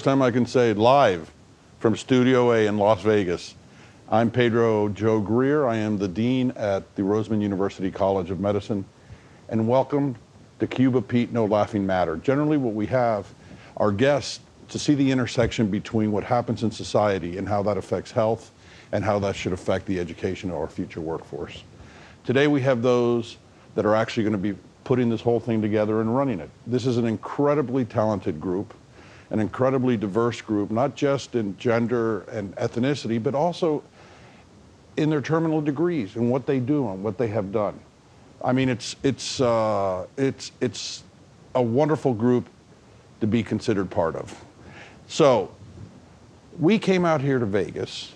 first time, I can say live from Studio A in Las Vegas. I'm Pedro Joe Greer. I am the Dean at the Roseman University College of Medicine. And welcome to Cuba Pete No Laughing Matter. Generally, what we have are guests to see the intersection between what happens in society and how that affects health and how that should affect the education of our future workforce. Today we have those that are actually going to be putting this whole thing together and running it. This is an incredibly talented group, an incredibly diverse group, not just in gender and ethnicity, but also in their terminal degrees and what they do and what they have done. I mean, it's, it's, uh, it's, it's a wonderful group to be considered part of. So we came out here to Vegas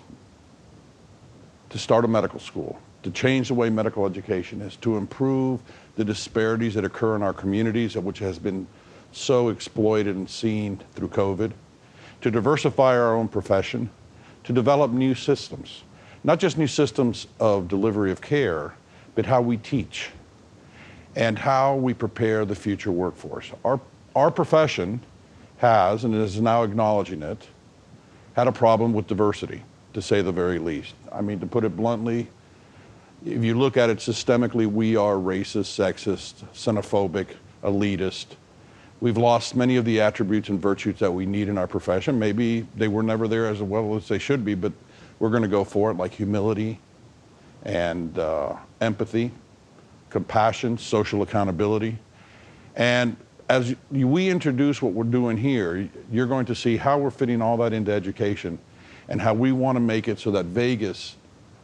to start a medical school, to change the way medical education is, to improve the disparities that occur in our communities, which has been so exploited and seen through COVID, to diversify our own profession, to develop new systems, not just new systems of delivery of care, but how we teach and how we prepare the future workforce. Our, our profession has, and is now acknowledging it, had a problem with diversity, to say the very least. I mean, to put it bluntly, if you look at it systemically, we are racist, sexist, xenophobic, elitist. We've lost many of the attributes and virtues that we need in our profession. Maybe they were never there as well as they should be, but we're going to go for it, like humility and uh, empathy, compassion, social accountability. And as we introduce what we're doing here, you're going to see how we're fitting all that into education and how we want to make it so that Vegas,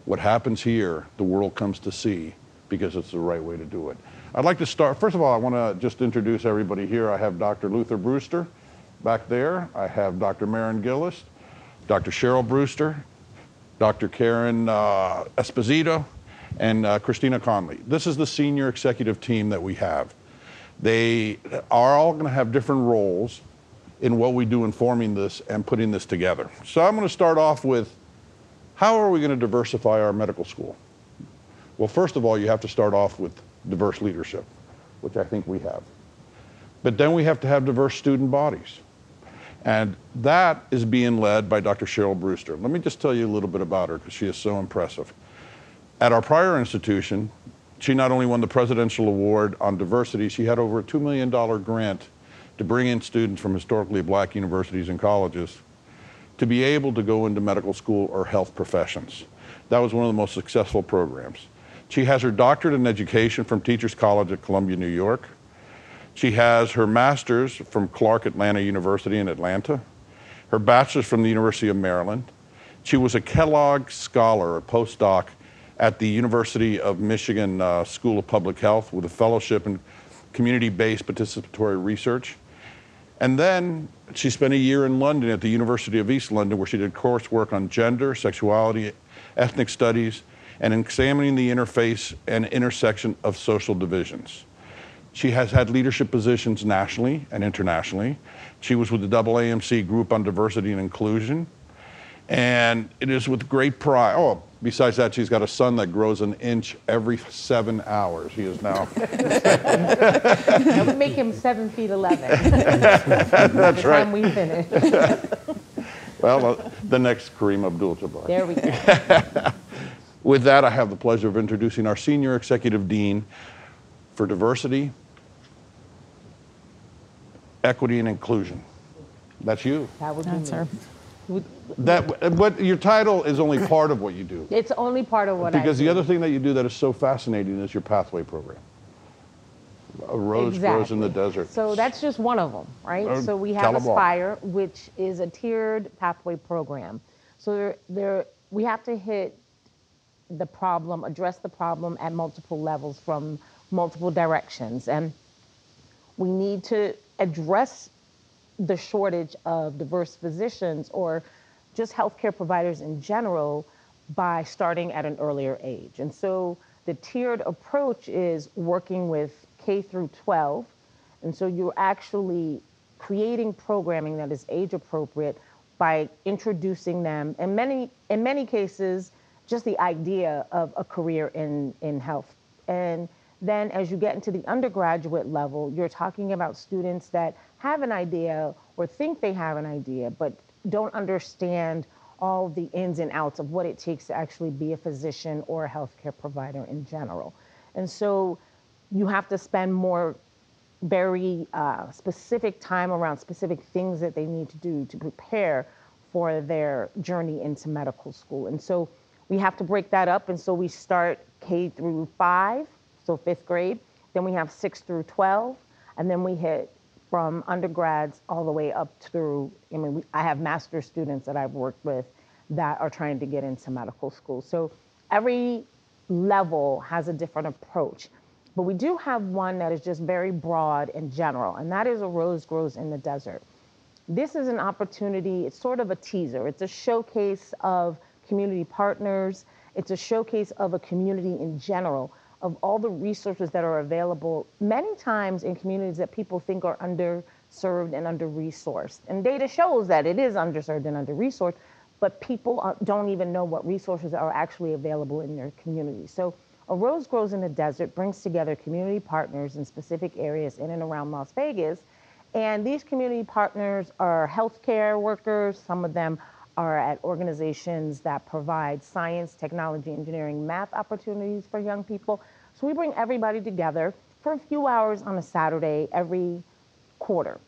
what happens here, the world comes to see because it's the right way to do it. I'd like to start, first of all, I want to just introduce everybody here. I have Dr. Luther Brewster back there. I have Dr. Marin Gillis, Dr. Cheryl Brewster, Dr. Karen uh, Esposito, and uh, Christina Conley. This is the senior executive team that we have. They are all going to have different roles in what we do in forming this and putting this together. So I'm going to start off with how are we going to diversify our medical school? Well, first of all, you have to start off with diverse leadership, which I think we have. But then we have to have diverse student bodies. And that is being led by Dr. Cheryl Brewster. Let me just tell you a little bit about her because she is so impressive. At our prior institution, she not only won the Presidential Award on Diversity, she had over a $2 million grant to bring in students from historically black universities and colleges to be able to go into medical school or health professions. That was one of the most successful programs. She has her doctorate in education from Teachers College at Columbia, New York. She has her master's from Clark Atlanta University in Atlanta, her bachelor's from the University of Maryland. She was a Kellogg Scholar, a postdoc at the University of Michigan uh, School of Public Health with a fellowship in community-based participatory research. And then she spent a year in London at the University of East London where she did coursework on gender, sexuality, ethnic studies, and examining the interface and intersection of social divisions. She has had leadership positions nationally and internationally. She was with the AAMC Group on Diversity and Inclusion. And it is with great pride. Oh, Besides that, she's got a son that grows an inch every seven hours. He is now. that would make him seven feet eleven. That's right. Time we finish. well, uh, the next Kareem Abdul-Jabbar. There we go. With that, I have the pleasure of introducing our senior executive dean for diversity, equity, and inclusion. That's you. That would be That's me. her. That, but your title is only part of what you do. It's only part of what I do. Because I the do. other thing that you do that is so fascinating is your pathway program. A rose grows in the desert. So that's just one of them, right? Uh, so we have have 'em all. Aspire, which is a tiered pathway program. So there, there, we have to hit the problem, address the problem at multiple levels from multiple directions. And we need to address the shortage of diverse physicians or just healthcare providers in general by starting at an earlier age. And so the tiered approach is working with K through 12. And so you're actually creating programming that is age appropriate by introducing them in many in many cases just the idea of a career in in health and Then, as you get into the undergraduate level, you're talking about students that have an idea or think they have an idea, but don't understand all the ins and outs of what it takes to actually be a physician or a healthcare provider in general. And so you have to spend more very uh, specific time around specific things that they need to do to prepare for their journey into medical school. And so we have to break that up. And so we start K through five, so fifth grade. Then we have six through 12. And then we hit from undergrads all the way up through, I mean, we, I have master students that I've worked with that are trying to get into medical school. So every level has a different approach. But we do have one that is just very broad and general, and that is a rose grows in the desert. This is an opportunity, it's sort of a teaser. It's a showcase of community partners, it's a showcase of a community in general of all the resources that are available many times in communities that people think are underserved and under-resourced. And data shows that it is underserved and under-resourced, but people don't even know what resources are actually available in their community. So a Rose Grows in the Desert brings together community partners in specific areas in and around Las Vegas. And these community partners are healthcare workers, some of them are at organizations that provide science, technology, engineering, math opportunities for young people. So we bring everybody together for a few hours on a Saturday every quarter.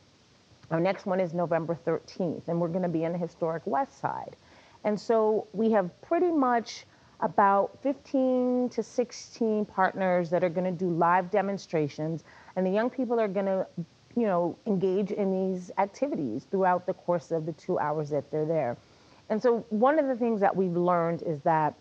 Our next one is November 13th, and we're going to be in the historic West Side. And so we have pretty much about 15 to 16 partners that are going to do live demonstrations, and the young people are going to, you know, engage in these activities throughout the course of the two hours that they're there. And so one of the things that we've learned is that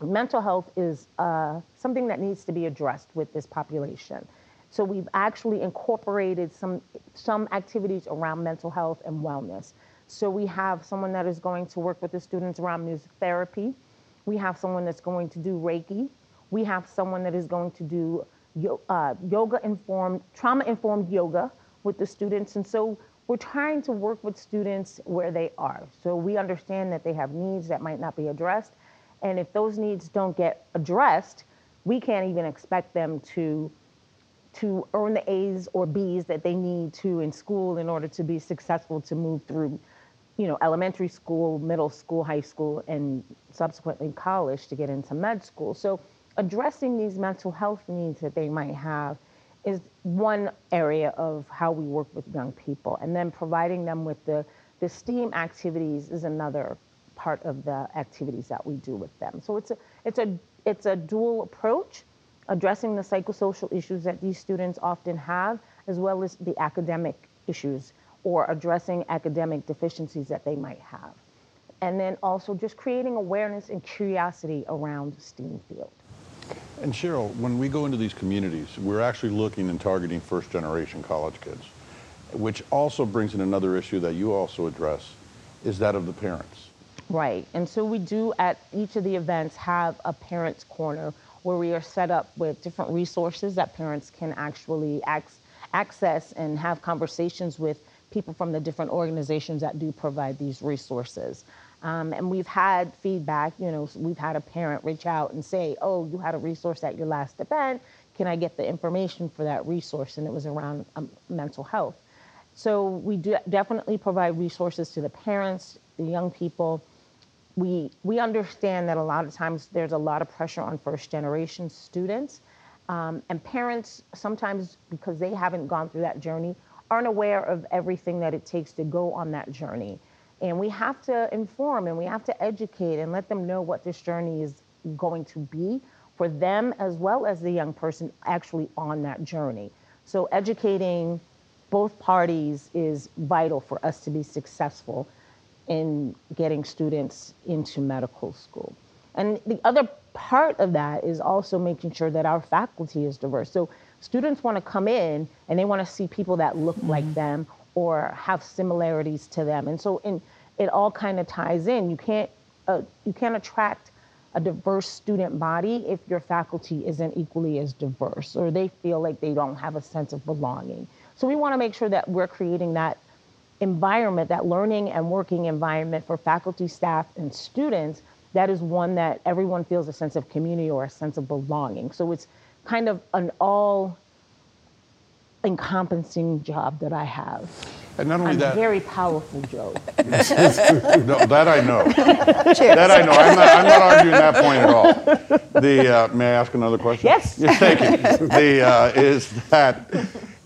mental health is uh, something that needs to be addressed with this population. So we've actually incorporated some some activities around mental health and wellness. So we have someone that is going to work with the students around music therapy. We have someone that's going to do Reiki. We have someone that is going to do uh, yoga informed, trauma informed yoga with the students. And so we're trying to work with students where they are. So we understand that they have needs that might not be addressed. And if those needs don't get addressed, we can't even expect them to to earn the A's or B's that they need to in school in order to be successful to move through, you know, elementary school, middle school, high school, and subsequently college to get into med school. So addressing these mental health needs that they might have is one area of how we work with young people. And then providing them with the, the STEAM activities is another part of the activities that we do with them. So it's a, it's a, it's a dual approach, addressing the psychosocial issues that these students often have, as well as the academic issues or addressing academic deficiencies that they might have. And then also just creating awareness and curiosity around STEAM field. And Cheryl, when we go into these communities, we're actually looking and targeting first generation college kids, which also brings in another issue that you also address, is that of the parents. Right. And so we do at each of the events have a parents corner where we are set up with different resources that parents can actually access and have conversations with people from the different organizations that do provide these resources. Um, and we've had feedback, you know, we've had a parent reach out and say, oh, you had a resource at your last event. Can I get the information for that resource? And it was around um, mental health. So we do definitely provide resources to the parents, the young people. We, we understand that a lot of times there's a lot of pressure on first generation students. Um, and parents, sometimes because they haven't gone through that journey, aren't aware of everything that it takes to go on that journey. And we have to inform and we have to educate and let them know what this journey is going to be for them as well as the young person actually on that journey. So educating both parties is vital for us to be successful in getting students into medical school. And the other part of that is also making sure that our faculty is diverse. So students want to come in and they want to see people that look mm-hmm. like them or have similarities to them. And so in, it all kind of ties in. You can't, uh, you can't attract a diverse student body if your faculty isn't equally as diverse or they feel like they don't have a sense of belonging. So we want to make sure that we're creating that environment, that learning and working environment for faculty, staff, and students that is one that everyone feels a sense of community or a sense of belonging. So it's kind of an all encompassing job that I have. And not only I'm that, very powerful, Joe. no, that I know. That I know. I'm not, I'm not arguing that point at all. The, uh, may I ask another question? Yes. Thank you. The, uh, is that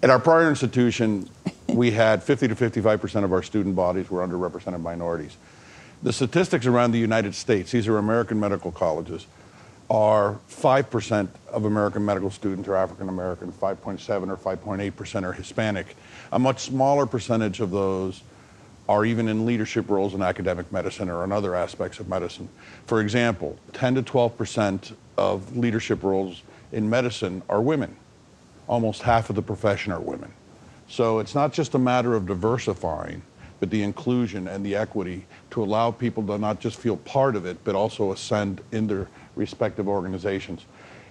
at our prior institution, we had 50 to 55% of our student bodies were underrepresented minorities. The statistics around the United States, these are American medical colleges, are 5% of American medical students are African American, 5.7 or 5.8% are Hispanic. A much smaller percentage of those are even in leadership roles in academic medicine or in other aspects of medicine. For example, 10 to 12% of leadership roles in medicine are women. Almost half of the profession are women. So it's not just a matter of diversifying, but the inclusion and the equity to allow people to not just feel part of it, but also ascend in their respective organizations.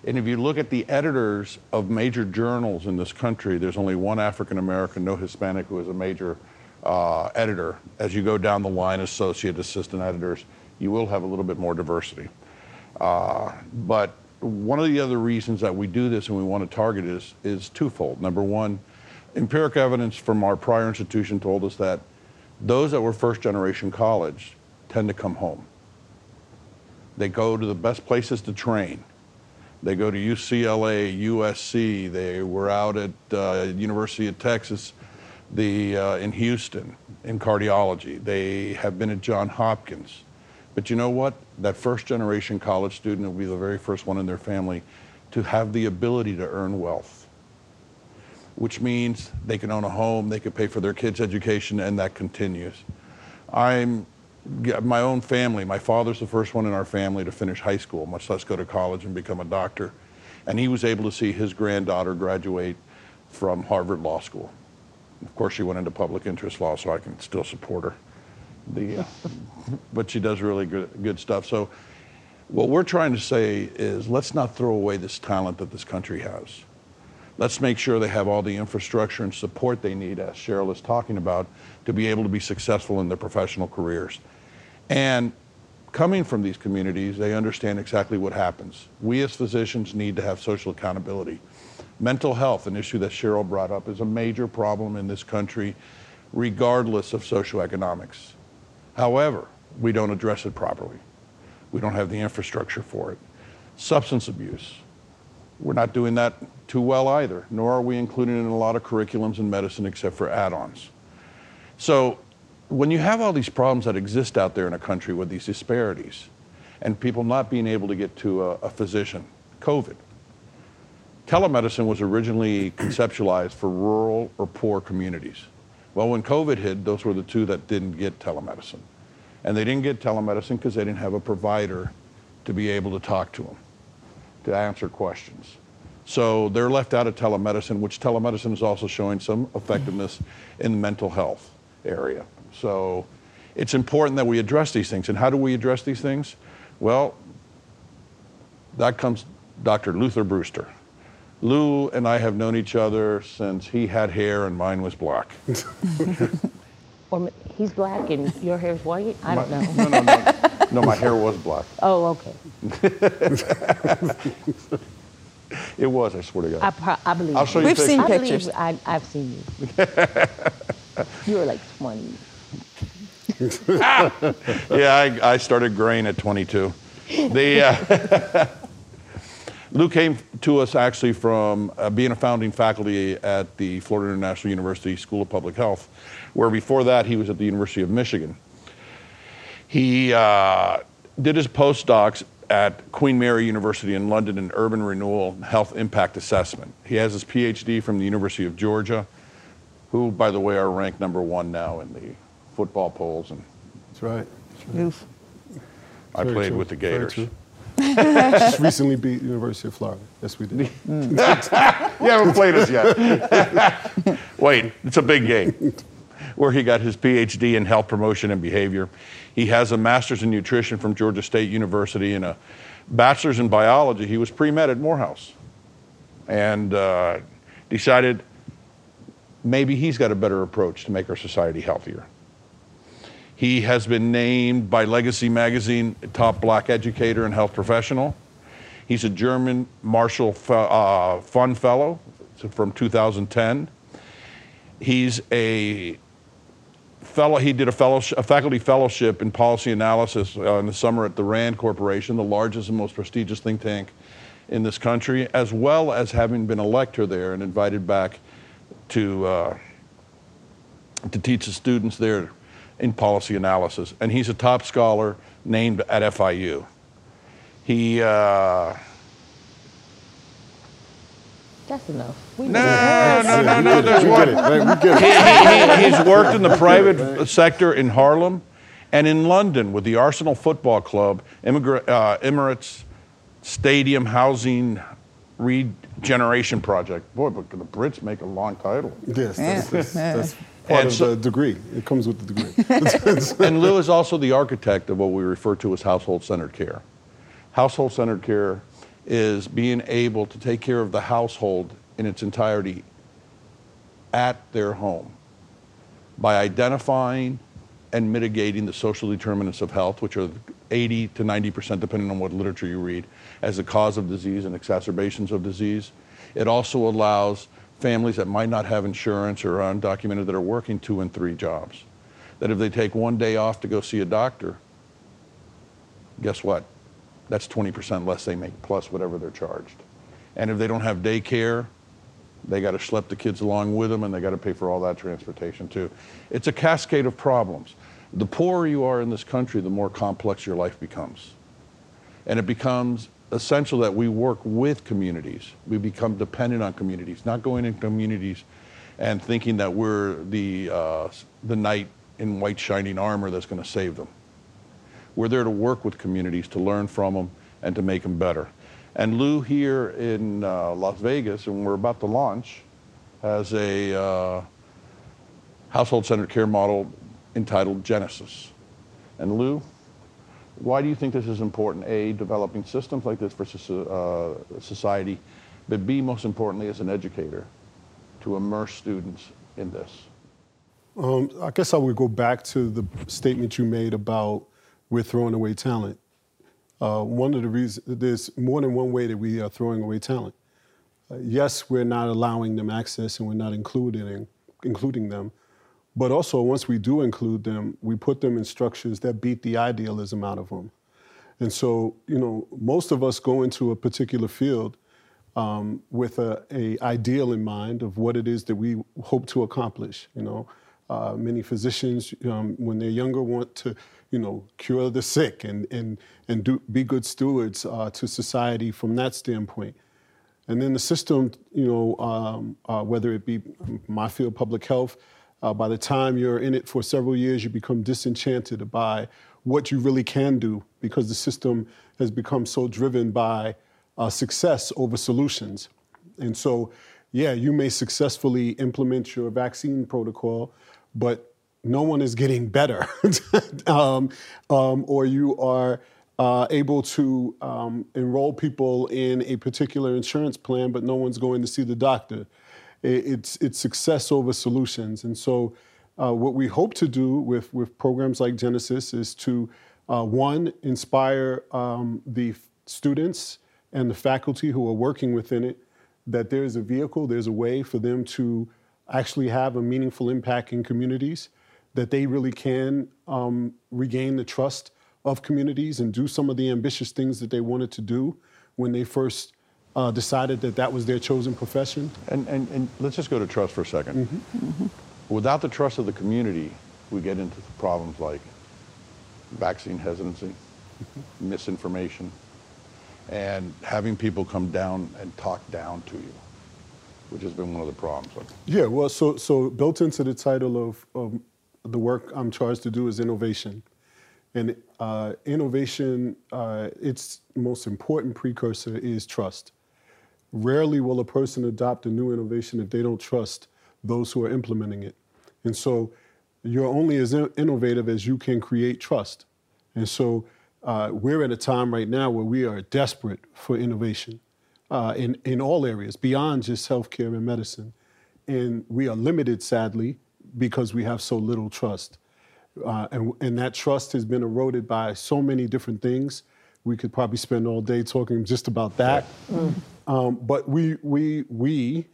And if you look at the editors of major journals in this country, there's only one African American, no Hispanic, who is a major uh, editor. As you go down the line, associate, assistant editors, you will have a little bit more diversity. Uh, but one of the other reasons that we do this and we want to target is, is twofold. Number one, empiric evidence from our prior institution told us that those that were first generation college tend to come home. They go to the best places to train. They go to UCLA, USC. They were out at uh, University of Texas, the uh, in Houston in cardiology. They have been at John Hopkins. But you know what? That first generation college student will be the very first one in their family to have the ability to earn wealth, which means they can own a home, they can pay for their kids' education, and that continues. I'm my own family, my father's the first one in our family to finish high school, much less go to college and become a doctor. And he was able to see his granddaughter graduate from Harvard Law School. Of course, she went into public interest law, so I can still support her. The, uh, but she does really good, good stuff. So, what we're trying to say is let's not throw away this talent that this country has. Let's make sure they have all the infrastructure and support they need, as Cheryl is talking about, to be able to be successful in their professional careers. And coming from these communities, they understand exactly what happens. We as physicians need to have social accountability. Mental health, an issue that Cheryl brought up, is a major problem in this country, regardless of socioeconomics. However, we don't address it properly. We don't have the infrastructure for it. Substance abuse, we're not doing that too well either, nor are we including it in a lot of curriculums in medicine except for add ons. So when you have all these problems that exist out there in a country with these disparities and people not being able to get to a, a physician, COVID, telemedicine was originally conceptualized for rural or poor communities. Well, when COVID hit, those were the two that didn't get telemedicine. And they didn't get telemedicine because they didn't have a provider to be able to talk to them, to answer questions. So they're left out of telemedicine, which telemedicine is also showing some effectiveness in the mental health area. So it's important that we address these things. And how do we address these things? Well, that comes Dr. Luther Brewster. Lou and I have known each other since he had hair and mine was black. or he's black and your hair is white? I don't know. No, no, no. No, my hair was black. Oh, okay. it was, I swear to God. I, pro- I believe I'll show you. you We've seen I believe pictures. I, I've seen you. you were like 20. yeah, I, I started graying at 22. The, uh, Lou came to us actually from uh, being a founding faculty at the Florida International University School of Public Health, where before that he was at the University of Michigan. He uh, did his postdocs at Queen Mary University in London in urban renewal health impact assessment. He has his PhD from the University of Georgia, who, by the way, are ranked number one now in the football polls and That's right. That's right. Oof. I Very played true. with the Very Gators. Just recently beat University of Florida. Yes, we did. You haven't played us yet. Wait, it's a big game. Where he got his PhD in health promotion and behavior. He has a master's in nutrition from Georgia State University and a bachelor's in biology. He was pre med at Morehouse and uh, decided maybe he's got a better approach to make our society healthier. He has been named by Legacy Magazine top black educator and health professional. He's a German Marshall uh, Fund Fellow from 2010. He's a fellow. He did a, fellowship, a faculty fellowship in policy analysis uh, in the summer at the Rand Corporation, the largest and most prestigious think tank in this country, as well as having been a lecturer there and invited back to uh, to teach the students there in policy analysis. And he's a top scholar named at FIU. He. Uh, That's enough. We no, know. no, no, no, there's one. get it. Right? We get it. he, he, he's worked in the private sector in Harlem and in London with the Arsenal Football Club, Immigra- uh, Emirates Stadium Housing Regeneration Project. Boy, but the Brits make a long title. Yes, that's, that's, that's part And of so- the degree. It comes with the degree. and Lou is also the architect of what we refer to as household centered care. Household centered care is being able to take care of the household in its entirety at their home by identifying and mitigating the social determinants of health, which are 80 to 90 percent, depending on what literature you read, as the cause of disease and exacerbations of disease. It also allows families that might not have insurance or are undocumented that are working two and three jobs, that if they take one day off to go see a doctor, guess what? That's 20 percent less they make, plus whatever they're charged. And if they don't have daycare, they got to schlep the kids along with them and they got to pay for all that transportation too. It's a cascade of problems. The poorer you are in this country, the more complex your life becomes. And it becomes essential that we work with communities. We become dependent on communities, not going in communities and thinking that we're the, uh, the knight in white shining armor that's going to save them. We're there to work with communities, to learn from them, and to make them better. And Lou here in uh, Las Vegas, and we're about to launch, has a uh, household centered care model entitled Genesis. And Lou, why do you think this is important? A, developing systems like this for uh, society, but B, most importantly, as an educator, to immerse students in this. Um, I guess I would go back to the statement you made about we're throwing away talent. Uh, one of the reasons, there's more than one way that we are throwing away talent. Uh, yes, we're not allowing them access and we're not including, including them, but also once we do include them, we put them in structures that beat the idealism out of them. And so, you know, most of us go into a particular field um, with a, a ideal in mind of what it is that we hope to accomplish. You know, uh, many physicians, um, when they're younger, want to, you know, cure the sick and and and do be good stewards uh, to society from that standpoint. And then the system, you know, um, uh, whether it be my field, public health, uh, by the time you're in it for several years, you become disenchanted by what you really can do because the system has become so driven by uh, success over solutions. And so, yeah, you may successfully implement your vaccine protocol, but no one is getting better. um, um, or you are uh, able to um, enroll people in a particular insurance plan, but no one's going to see the doctor. It- It's, it's success over solutions. And so, uh, what we hope to do with, with programs like Genesis is to, uh, one, inspire um, the students and the faculty who are working within it that there's a vehicle, there's a way for them to actually have a meaningful impact in communities, that they really can um, regain the trust of communities and do some of the ambitious things that they wanted to do when they first uh, decided that that was their chosen profession. And, and, and let's just go to trust for a 2nd Without the trust of the community, we get into problems like vaccine hesitancy, misinformation, and having people come down and talk down to you, which has been one of the problems. Yeah, well, so so built into the title of, of the work I'm charged to do is innovation, and uh, innovation, uh, its most important precursor is trust. Rarely will a person adopt a new innovation if they don't trust those who are implementing it, and so you're only as in- innovative as you can create trust, and so. Uh, we're at a time right now where we are desperate for innovation uh, in, in all areas beyond just healthcare and medicine. And we are limited, sadly, because we have so little trust. Uh, and, and that trust has been eroded by so many different things we could probably spend all day talking just about that. Um, but we, we, we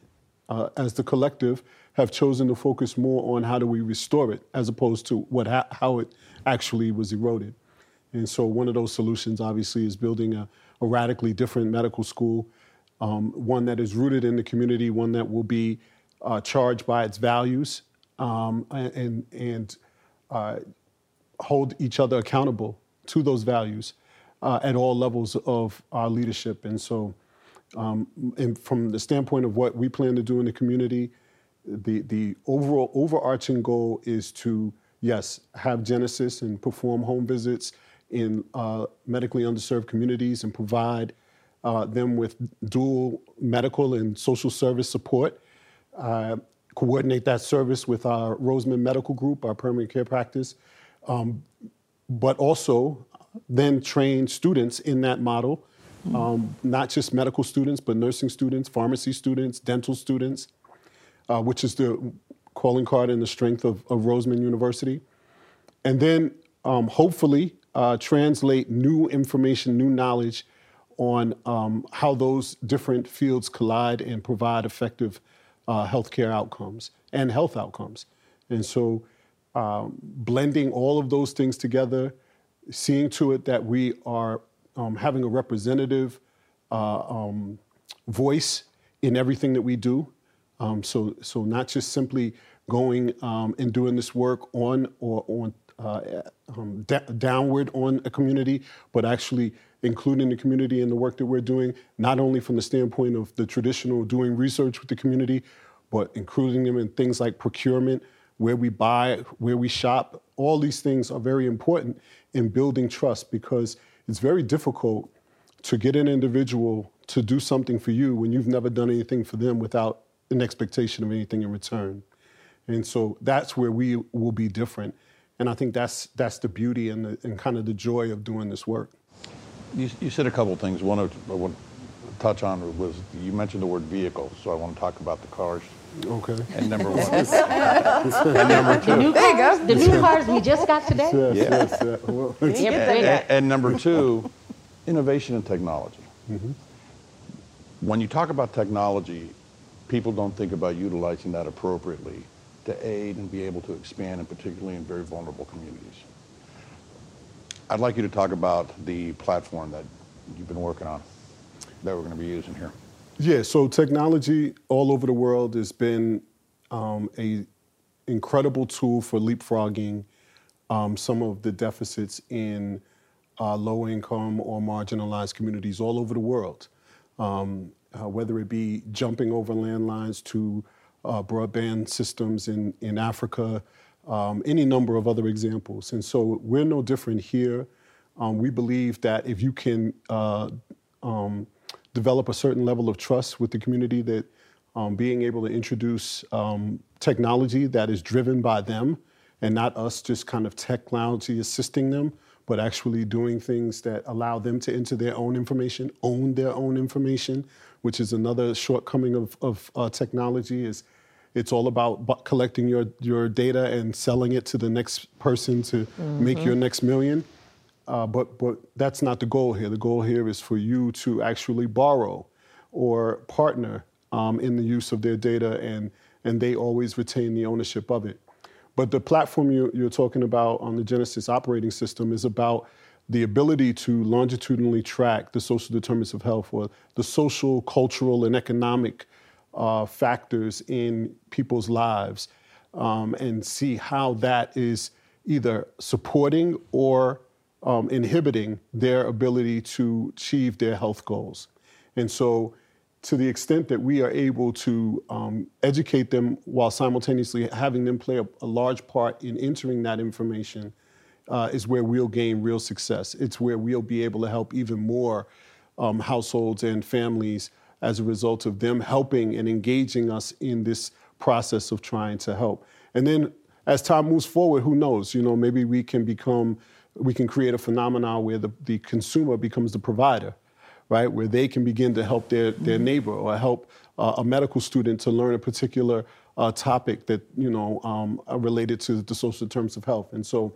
uh, as the collective, have chosen to focus more on how do we restore it as opposed to what ha- how it actually was eroded. And so one of those solutions, obviously, is building a, a radically different medical school, um, one that is rooted in the community, one that will be uh, charged by its values, um, and and uh, hold each other accountable to those values uh, at all levels of our leadership. And so, um, and from the standpoint of what we plan to do in the community, the the overall overarching goal is to yes have Genesis and perform home visits in uh, medically underserved communities and provide uh, them with dual medical and social service support. Uh, coordinate that service with our Roseman Medical Group, our permanent care practice, um, but also then train students in that model, um, not just medical students, but nursing students, pharmacy students, dental students, uh, which is the calling card and the strength of, of Roseman University. And then um, hopefully uh, translate new information, new knowledge on um, how those different fields collide and provide effective uh, healthcare outcomes and health outcomes. And so, um, blending all of those things together, seeing to it that we are um, having a representative uh, um, voice in everything that we do. Um, so, so not just simply going um, and doing this work on or on uh, um, downward on a community, but actually including the community in the work that we're doing, not only from the standpoint of the traditional doing research with the community, but including them in things like procurement, where we buy, where we shop. All these things are very important in building trust because it's very difficult to get an individual to do something for you when you've never done anything for them without an expectation of anything in return. And so that's where we will be different. And I think that's, that's the beauty and, the, and kind of the joy of doing this work. You, you said a couple of things. One I want to touch on was you mentioned the word vehicle, so I want to talk about the cars. Okay. And number one. and number The new cars, go. the new cars we just got today. Yes, Yeah. yes, yeah. Well, Yeah, Get bring that. it. And, and number two, innovation and technology. Mm-hmm. When you talk about technology, people don't think about utilizing that appropriately to aid and be able to expand, and particularly in very vulnerable communities. I'd like you to talk about the platform that you've been working on that we're going to be using here. Yeah, so technology all over the world has been um, a incredible tool for leapfrogging um, some of the deficits in uh, low income or marginalized communities all over the world. Um, uh, whether it be jumping over landlines to uh, broadband systems in, in Africa, um, any number of other examples. And so we're no different here. Um, we believe that if you can uh, um, develop a certain level of trust with the community, that um, being able to introduce um, technology that is driven by them and not us just kind of technology assisting them, but actually doing things that allow them to enter their own information, own their own information, which is another shortcoming of, of uh, technology is it's all about collecting your, your data and selling it to the next person to make your next million. Uh, but, but that's not the goal here. The goal here is for you to actually borrow or partner um, in the use of their data, and, and they always retain the ownership of it. But the platform you, you're talking about on the Genesis operating system is about the ability to longitudinally track the social determinants of health or the social, cultural, and economic uh, factors in people's lives um, and see how that is either supporting or um, inhibiting their ability to achieve their health goals. And so, to the extent that we are able to um, educate them while simultaneously having them play a, a large part in entering that information, uh, is where we'll gain real success. It's where we'll be able to help even more um, households and families as a result of them helping and engaging us in this process of trying to help. And then as time moves forward, who knows? You know, maybe we can become, we can create a phenomenon where the, the consumer becomes the provider, right? Where they can begin to help their, their neighbor or help uh, a medical student to learn a particular uh, topic that, you know, um, related to the social terms of health. And so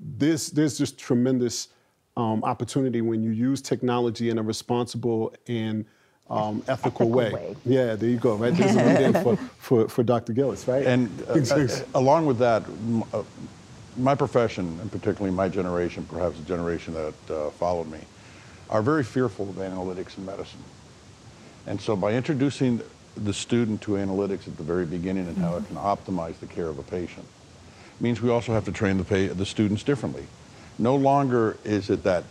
this, there's just tremendous um, opportunity when you use technology in a responsible and um, ethical, Ethical way. way. Yeah, there you go. Right, there's a lead in for, for, for Dr. Gillis, right? And uh, uh, along with that, m- uh, my profession, and particularly my generation, perhaps the generation that uh, followed me, are very fearful of analytics in medicine. And so by introducing the student to analytics at the very beginning and how it can optimize the care of a patient, means we also have to train the, the students differently. No longer is it that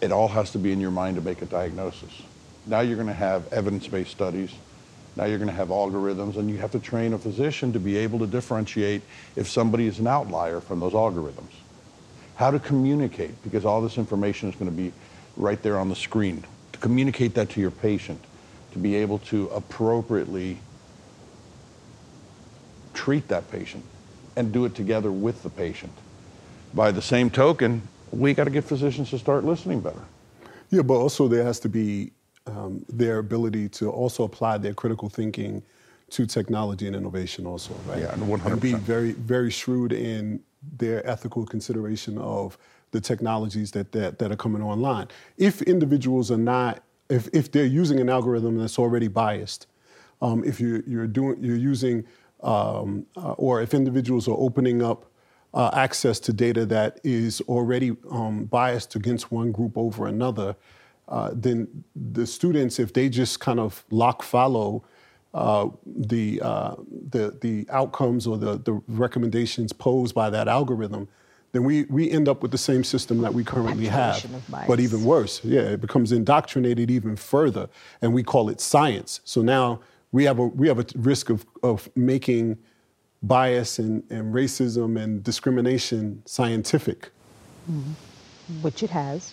it all has to be in your mind to make a diagnosis. Now you're going to have evidence-based studies. Now you're going to have algorithms, and you have to train a physician to be able to differentiate if somebody is an outlier from those algorithms. How to communicate, because all this information is going to be right there on the screen. To communicate that to your patient, to be able to appropriately treat that patient and do it together with the patient. By the same token, we got to get physicians to start listening better. Yeah, but also there has to be um, their ability to also apply their critical thinking to technology and innovation also, right? Yeah, And be very, very shrewd in their ethical consideration of the technologies that, that, that are coming online. If individuals are not, if, if they're using an algorithm that's already biased, um, if you're, you're doing, you're using, um, uh, or if individuals are opening up uh, access to data that is already um, biased against one group over another, uh, then the students, if they just kind of lock follow uh, the, uh, the, the outcomes or the, the recommendations posed by that algorithm, then we, we end up with the same system that we currently have, Activation of bias. but even worse. Yeah, it becomes indoctrinated even further, and we call it science. So now we have a, we have a risk of, of making bias and, and racism and discrimination scientific, which it has.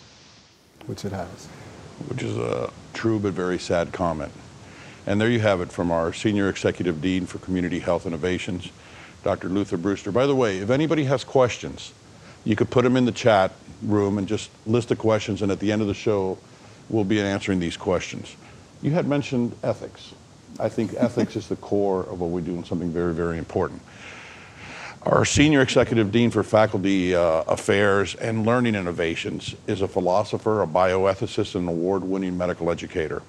which it has. Which is a true but very sad comment. And there you have it from our Senior Executive Dean for Community Health Innovations, Dr. Luther Brewster. By the way, if anybody has questions, you could put them in the chat room and just list the questions, and at the end of the show, we'll be answering these questions. You had mentioned ethics. I think ethics is the core of what we do and something very, very important. Our Senior Executive Dean for Faculty uh, Affairs and Learning Innovations is a philosopher, a bioethicist, and an award-winning medical educator.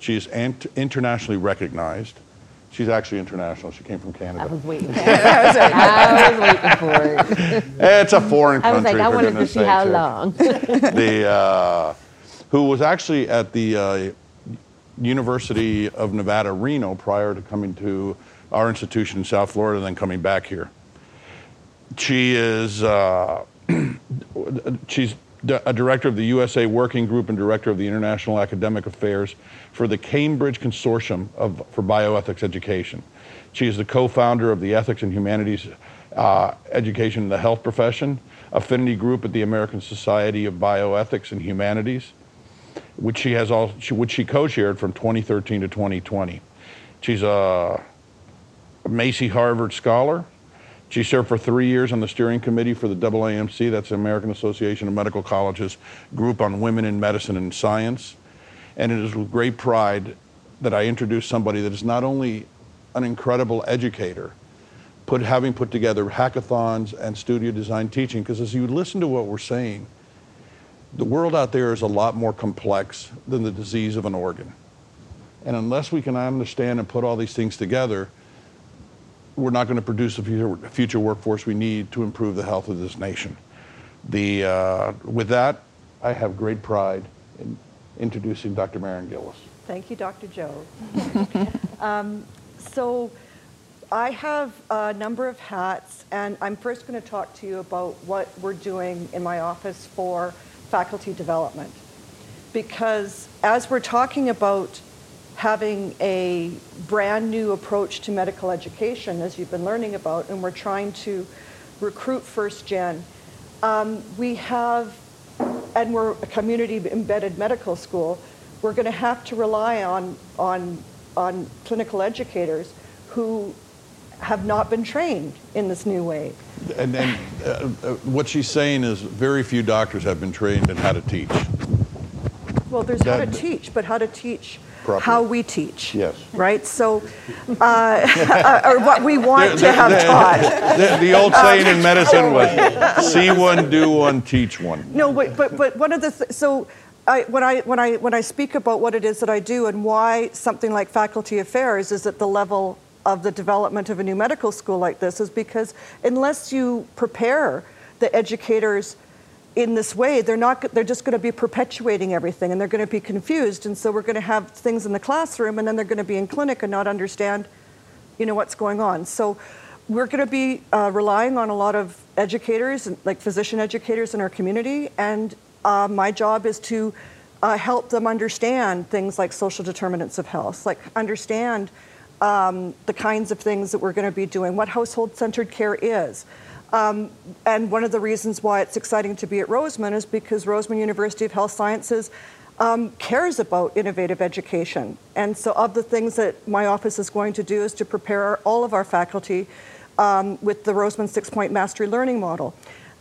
She is ant- internationally recognized. She's actually international. She came from Canada. I Canada. was waiting for it. I was waiting for it. It's a foreign country. I was like, I wanted to see how sakes. long. the uh, who was actually at the uh, University of Nevada, Reno, prior to coming to our institution in South Florida and then coming back here. She is uh, she's a director of the USA Working Group and director of the International Academic Affairs for the Cambridge Consortium of, for Bioethics Education. She is the co-founder of the Ethics and Humanities uh, Education in the Health Profession Affinity Group at the American Society of Bioethics and Humanities, which she has all, which she co-chaired from 2013 to 2020. She's a Macy Harvard Scholar. She served for three years on the steering committee for the AAMC, that's the American Association of Medical Colleges group on women in medicine and science. And it is with great pride that I introduce somebody that is not only an incredible educator, put, having put together hackathons and studio design teaching, because as you listen to what we're saying, the world out there is a lot more complex than the disease of an organ. And unless we can understand and put all these things together, we're not going to produce the future, future workforce we need to improve the health of this nation. The, uh, with that, I have great pride in introducing Dr. Marin Gillis. Thank you, Dr. Joe. um, so I have a number of hats, and I'm first going to talk to you about what we're doing in my office for faculty development. Because as we're talking about having a brand new approach to medical education, as you've been learning about, and we're trying to recruit first gen, um, we have and we're a community embedded medical school, we're going to have to rely on, on, on clinical educators who have not been trained in this new way. And, and uh, uh, what she's saying is very few doctors have been trained in how to teach. Well, there's how to teach, but how to teach Properly. how we teach. Yes. Right? So, uh, or what we want to have taught. The, the old saying in medicine was, see one, do one, teach one. No, but, but, but one of the, th- so I, when, I, when, I, when I speak about what it is that I do and why something like faculty affairs is at the level of the development of a new medical school like this is because unless you prepare the educators in this way, they're not. They're just going to be perpetuating everything, and they're going to be confused. And so we're going to have things in the classroom, and then they're going to be in clinic and not understand, you know, what's going on. So we're going to be uh, relying on a lot of educators, like physician educators in our community, and uh, my job is to uh, help them understand things like social determinants of health, like understand um, the kinds of things that we're going to be doing, what household-centered care is. Um, and one of the reasons why it's exciting to be at Roseman is because Roseman University of Health Sciences um, cares about innovative education. And so, of the things that my office is going to do is to prepare all of our faculty um, with the Roseman six point mastery learning model.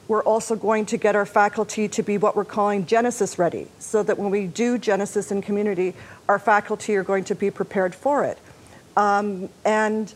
We're also going to get our faculty to be what we're calling Genesis ready, so that when we do Genesis in community, our faculty are going to be prepared for it. Um, and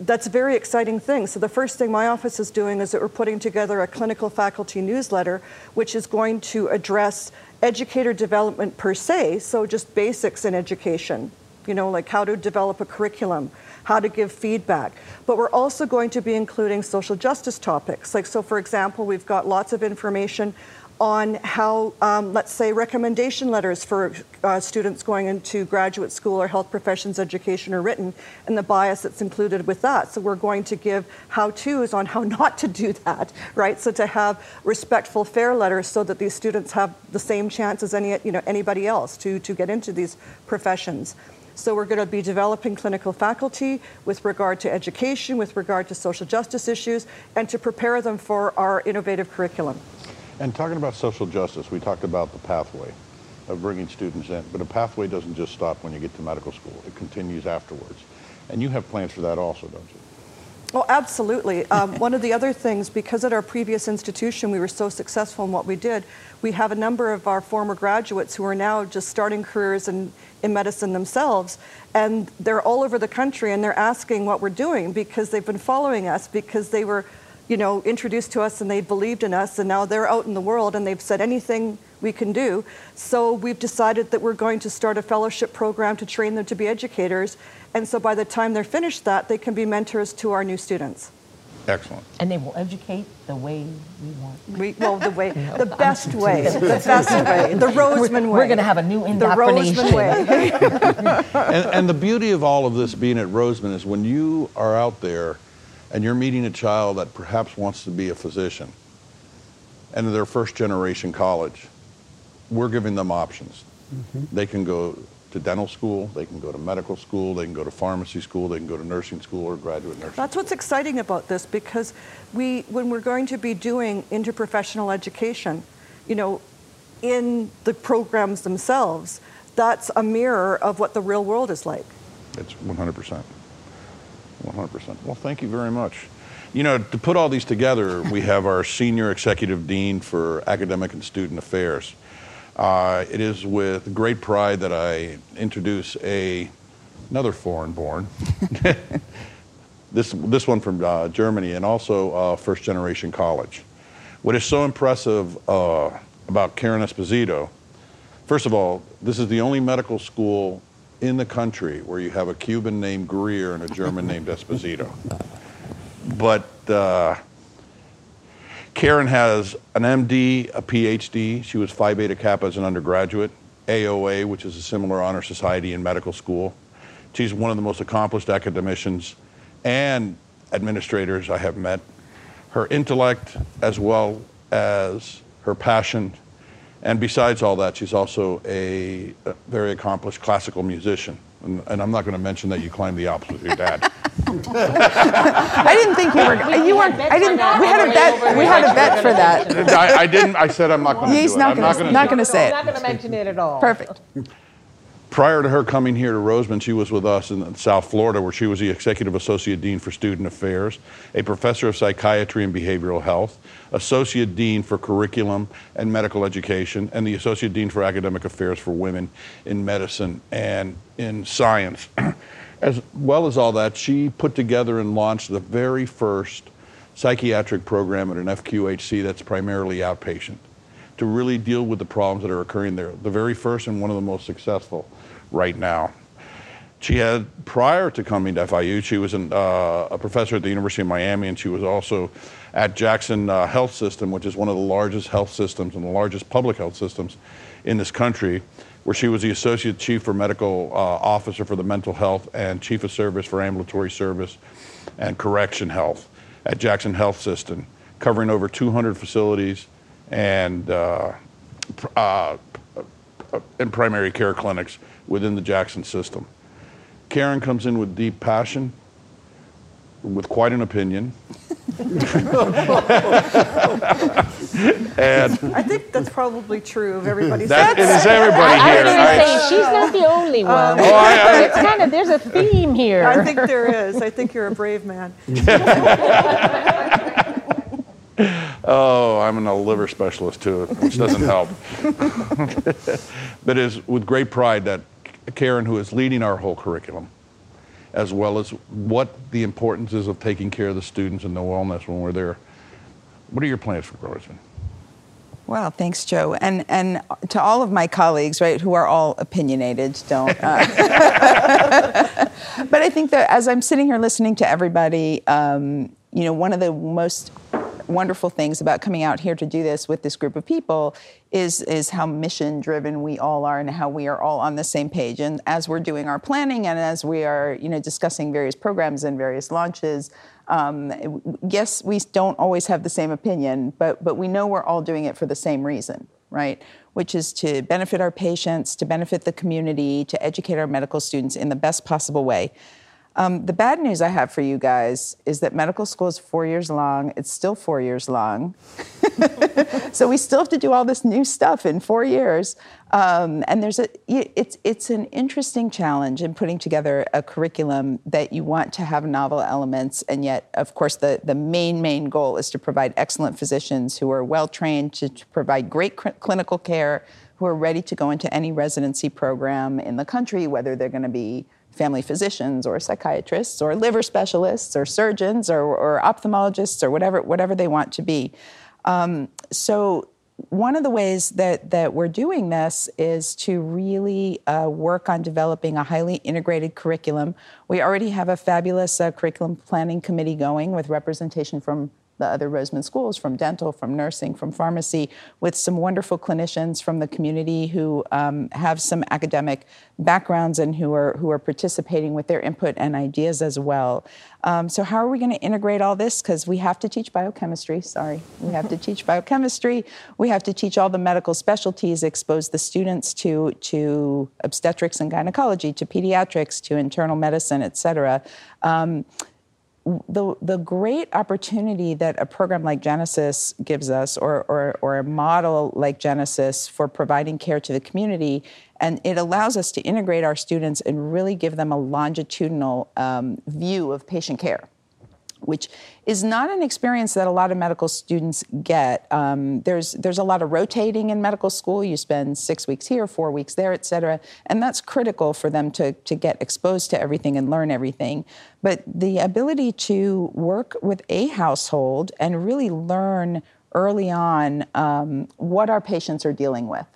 that's a very exciting thing. So the first thing my office is doing is that we're putting together a clinical faculty newsletter, which is going to address educator development per se, so just basics in education, you know, like how to develop a curriculum, how to give feedback. But we're also going to be including social justice topics. Like, so for example, we've got lots of information on how, um, let's say, recommendation letters for uh, students going into graduate school or health professions education are written and the bias that's included with that. So we're going to give how-tos on how not to do that, right? So to have respectful, fair letters so that these students have the same chance as any, you know, anybody else to, to get into these professions. So we're going to be developing clinical faculty with regard to education, with regard to social justice issues, and to prepare them for our innovative curriculum. And talking about social justice, we talked about the pathway of bringing students in, but a pathway doesn't just stop when you get to medical school. It continues afterwards. And you have plans for that also, don't you? Oh, absolutely. Um, one of the other things, because at our previous institution we were so successful in what we did, we have a number of our former graduates who are now just starting careers in, in medicine themselves. And they're all over the country and they're asking what we're doing because they've been following us because they were you know, introduced to us and they believed in us, and now they're out in the world and they've said anything we can do. So we've decided that we're going to start a fellowship program to train them to be educators. And so by the time they're finished that, they can be mentors to our new students. Excellent. And they will educate the way we want. We, well, the way, the best way, the best way, the Roseman way. We're going to have a new indoctrination. the. Roseman way. And, and the beauty of all of this being at Roseman is when you are out there and you're meeting a child that perhaps wants to be a physician and they're first generation college, we're giving them options. Mm-hmm. They can go to dental school, they can go to medical school, they can go to pharmacy school, they can go to nursing school or graduate nursing. That's what's exciting about this because we, when we're going to be doing interprofessional education, you know, in the programs themselves, that's a mirror of what the real world is like. It's 100%. 100%. Well, thank you very much. You know, to put all these together, we have our Senior Executive Dean for Academic and Student Affairs. Uh, it is with great pride that I introduce a, another foreign born, this, this one from uh, Germany, and also uh, first generation college. What is so impressive uh, about Karen Esposito First of all, this is the only medical school in the country where you have a Cuban named Greer and a German named Esposito. But uh, Karen has an MD, a PhD. She was Phi Beta Kappa as an undergraduate, AOA, which is a similar honor society in medical school. She's one of the most accomplished academicians and administrators I have met. Her intellect, as well as her passion, and besides all that, she's also a, a very accomplished classical musician. And, and I'm not going to mention that you climbed the Alps with your dad. I didn't think you were. You weren't. I didn't. We had a bet. We had a bet for that. I, I didn't. I said I'm not going to He's it. not gonna- gonna not gonna say it. I'm not going to mention it at all. Perfect. Prior to her coming here to Roseman, she was with us in South Florida, where she was the Executive Associate Dean for Student Affairs, a Professor of Psychiatry and Behavioral Health, Associate Dean for Curriculum and Medical Education, and the Associate Dean for Academic Affairs for Women in Medicine and in Science. as well as all that, she put together and launched the very first psychiatric program at an FQHC that's primarily outpatient to really deal with the problems that are occurring there. The very first and one of the most successful right now. She had, prior to coming to FIU, she was an, uh, a professor at the University of Miami, and she was also at Jackson uh, Health System, which is one of the largest health systems and the largest public health systems in this country, where she was the associate chief for medical uh, officer for the mental health and chief of service for ambulatory service and correction health at Jackson Health System, covering over 200 facilities and uh, uh, and primary care clinics within the Jackson system. Karen comes in with deep passion, with quite an opinion. and I think that's probably true of everybody. that, it is everybody I here. was I- gonna say, she's not the only one. Oh, I- I- it's kind of there's a theme here. I think there is. I think you're a brave man. Oh, I'm a liver specialist too, which doesn't help. but it is with great pride that Karen, who is leading our whole curriculum, as well as what the importance is of taking care of the students and the wellness when we're there. What are your plans for Roseman? Well, thanks, Joe, and and to all of my colleagues, right, who are all opinionated. Don't. Uh, but I think that as I'm sitting here listening to everybody, um, you know, one of the most wonderful things about coming out here to do this with this group of people is is how mission driven we all are and how we are all on the same page. And as we're doing our planning and as we are, you know, discussing various programs and various launches. Um, yes, we don't always have the same opinion, but but we know we're all doing it for the same reason, right? Which is to benefit our patients, to benefit the community, to educate our medical students in the best possible way. Um, the bad news I have for you guys is that medical school is four years long. It's still four years long. so we still have to do all this new stuff in four years. Um, and there's a, it's, it's an interesting challenge in putting together a curriculum that you want to have novel elements. And yet, of course, the, the main, main goal is to provide excellent physicians who are well trained to, to provide great cl- clinical care, who are ready to go into any residency program in the country, whether they're going to be family physicians or psychiatrists or liver specialists or surgeons or, or ophthalmologists or whatever, whatever they want to be. Um, so one of the ways that, that we're doing this is to really uh, work on developing a highly integrated curriculum. We already have a fabulous uh, curriculum planning committee going with representation from the other Roseman schools, from dental, from nursing, from pharmacy, with some wonderful clinicians from the community who um, have some academic backgrounds and who are who are participating with their input and ideas as well. Um, so how are we going to integrate all this? Because we have to teach biochemistry. Sorry, we have to teach biochemistry. We have to teach all the medical specialties, expose the students to to obstetrics and gynecology, to pediatrics, to internal medicine, et cetera. Um, the, the great opportunity that a program like Genesis gives us, or, or, or a model like Genesis for providing care to the community, and it allows us to integrate our students and really give them a longitudinal um, view of patient care which is not an experience that a lot of medical students get. Um, there's there's a lot of rotating in medical school. You spend six weeks here, four weeks there, et cetera, and that's critical for them to to get exposed to everything and learn everything. But the ability to work with a household and really learn early on um, what our patients are dealing with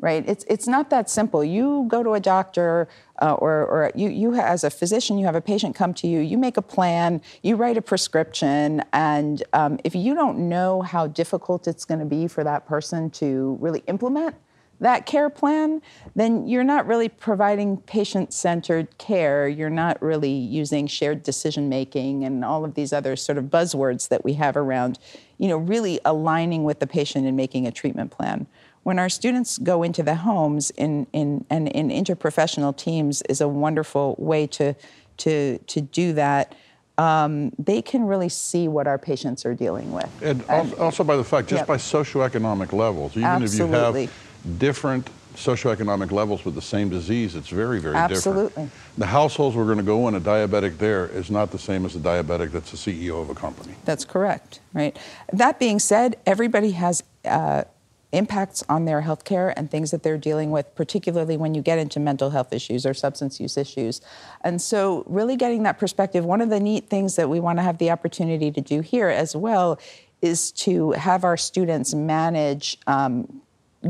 right? It's it's not that simple. You go to a doctor, uh, or or you you as a physician, you have a patient come to you. You make a plan. You write a prescription, and um, if you don't know how difficult it's going to be for that person to really implement that care plan, then you're not really providing patient-centered care. You're not really using shared decision making and all of these other sort of buzzwords that we have around, you know, really aligning with the patient and making a treatment plan when our students go into the homes in, in, and in interprofessional teams is a wonderful way to, to, to do that. Um, they can really see what our patients are dealing with. And also, by the fact, just Yep. by socioeconomic levels, even Absolutely. if you have different socioeconomic levels with the same disease, it's very, very different. Absolutely. The households we're going to go in, a diabetic there is not the same as a diabetic that's the CEO of a company. That's correct, right? That being said, everybody has uh, impacts on their health care and things that they're dealing with, particularly when you get into mental health issues or substance use issues. And so, really getting that perspective, one of the neat things that we want to have the opportunity to do here as well is to have our students manage. Um,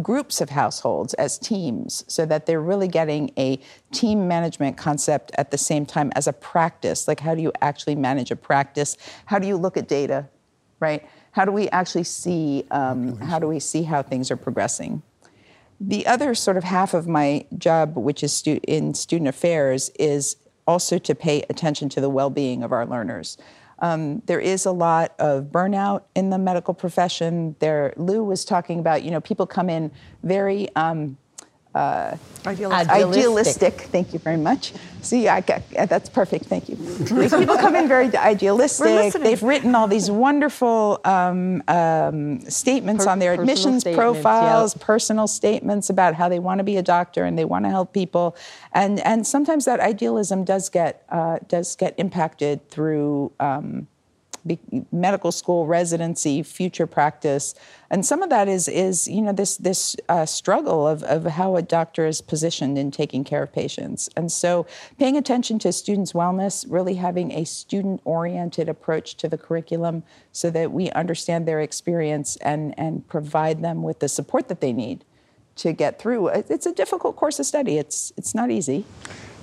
groups of households as teams so that they're really getting a team management concept at the same time as a practice like how do you actually manage a practice how do you look at data right how do we actually see um, how do we see how things are progressing? The other sort of half of my job which is stu- in student affairs is also to pay attention to the well-being of our learners. Um, there is a lot of burnout in the medical profession. There, Lou was talking about, you know, people come in very um, uh, Idealistic. idealistic. Thank you very much. See, I got, that's perfect. Thank you. These people come in very idealistic. They've written all these wonderful um, um, statements Per- on their admissions profiles, yep. personal statements about how they want to be a doctor and they want to help people, and and sometimes that idealism does get uh, does get impacted through. Um, be, medical school residency, future practice, and some of that is is you know this this uh, struggle of of how a doctor is positioned in taking care of patients, and so paying attention to students' wellness, really having a student oriented approach to the curriculum, so that we understand their experience and and provide them with the support that they need to get through. It's a difficult course of study. It's it's not easy.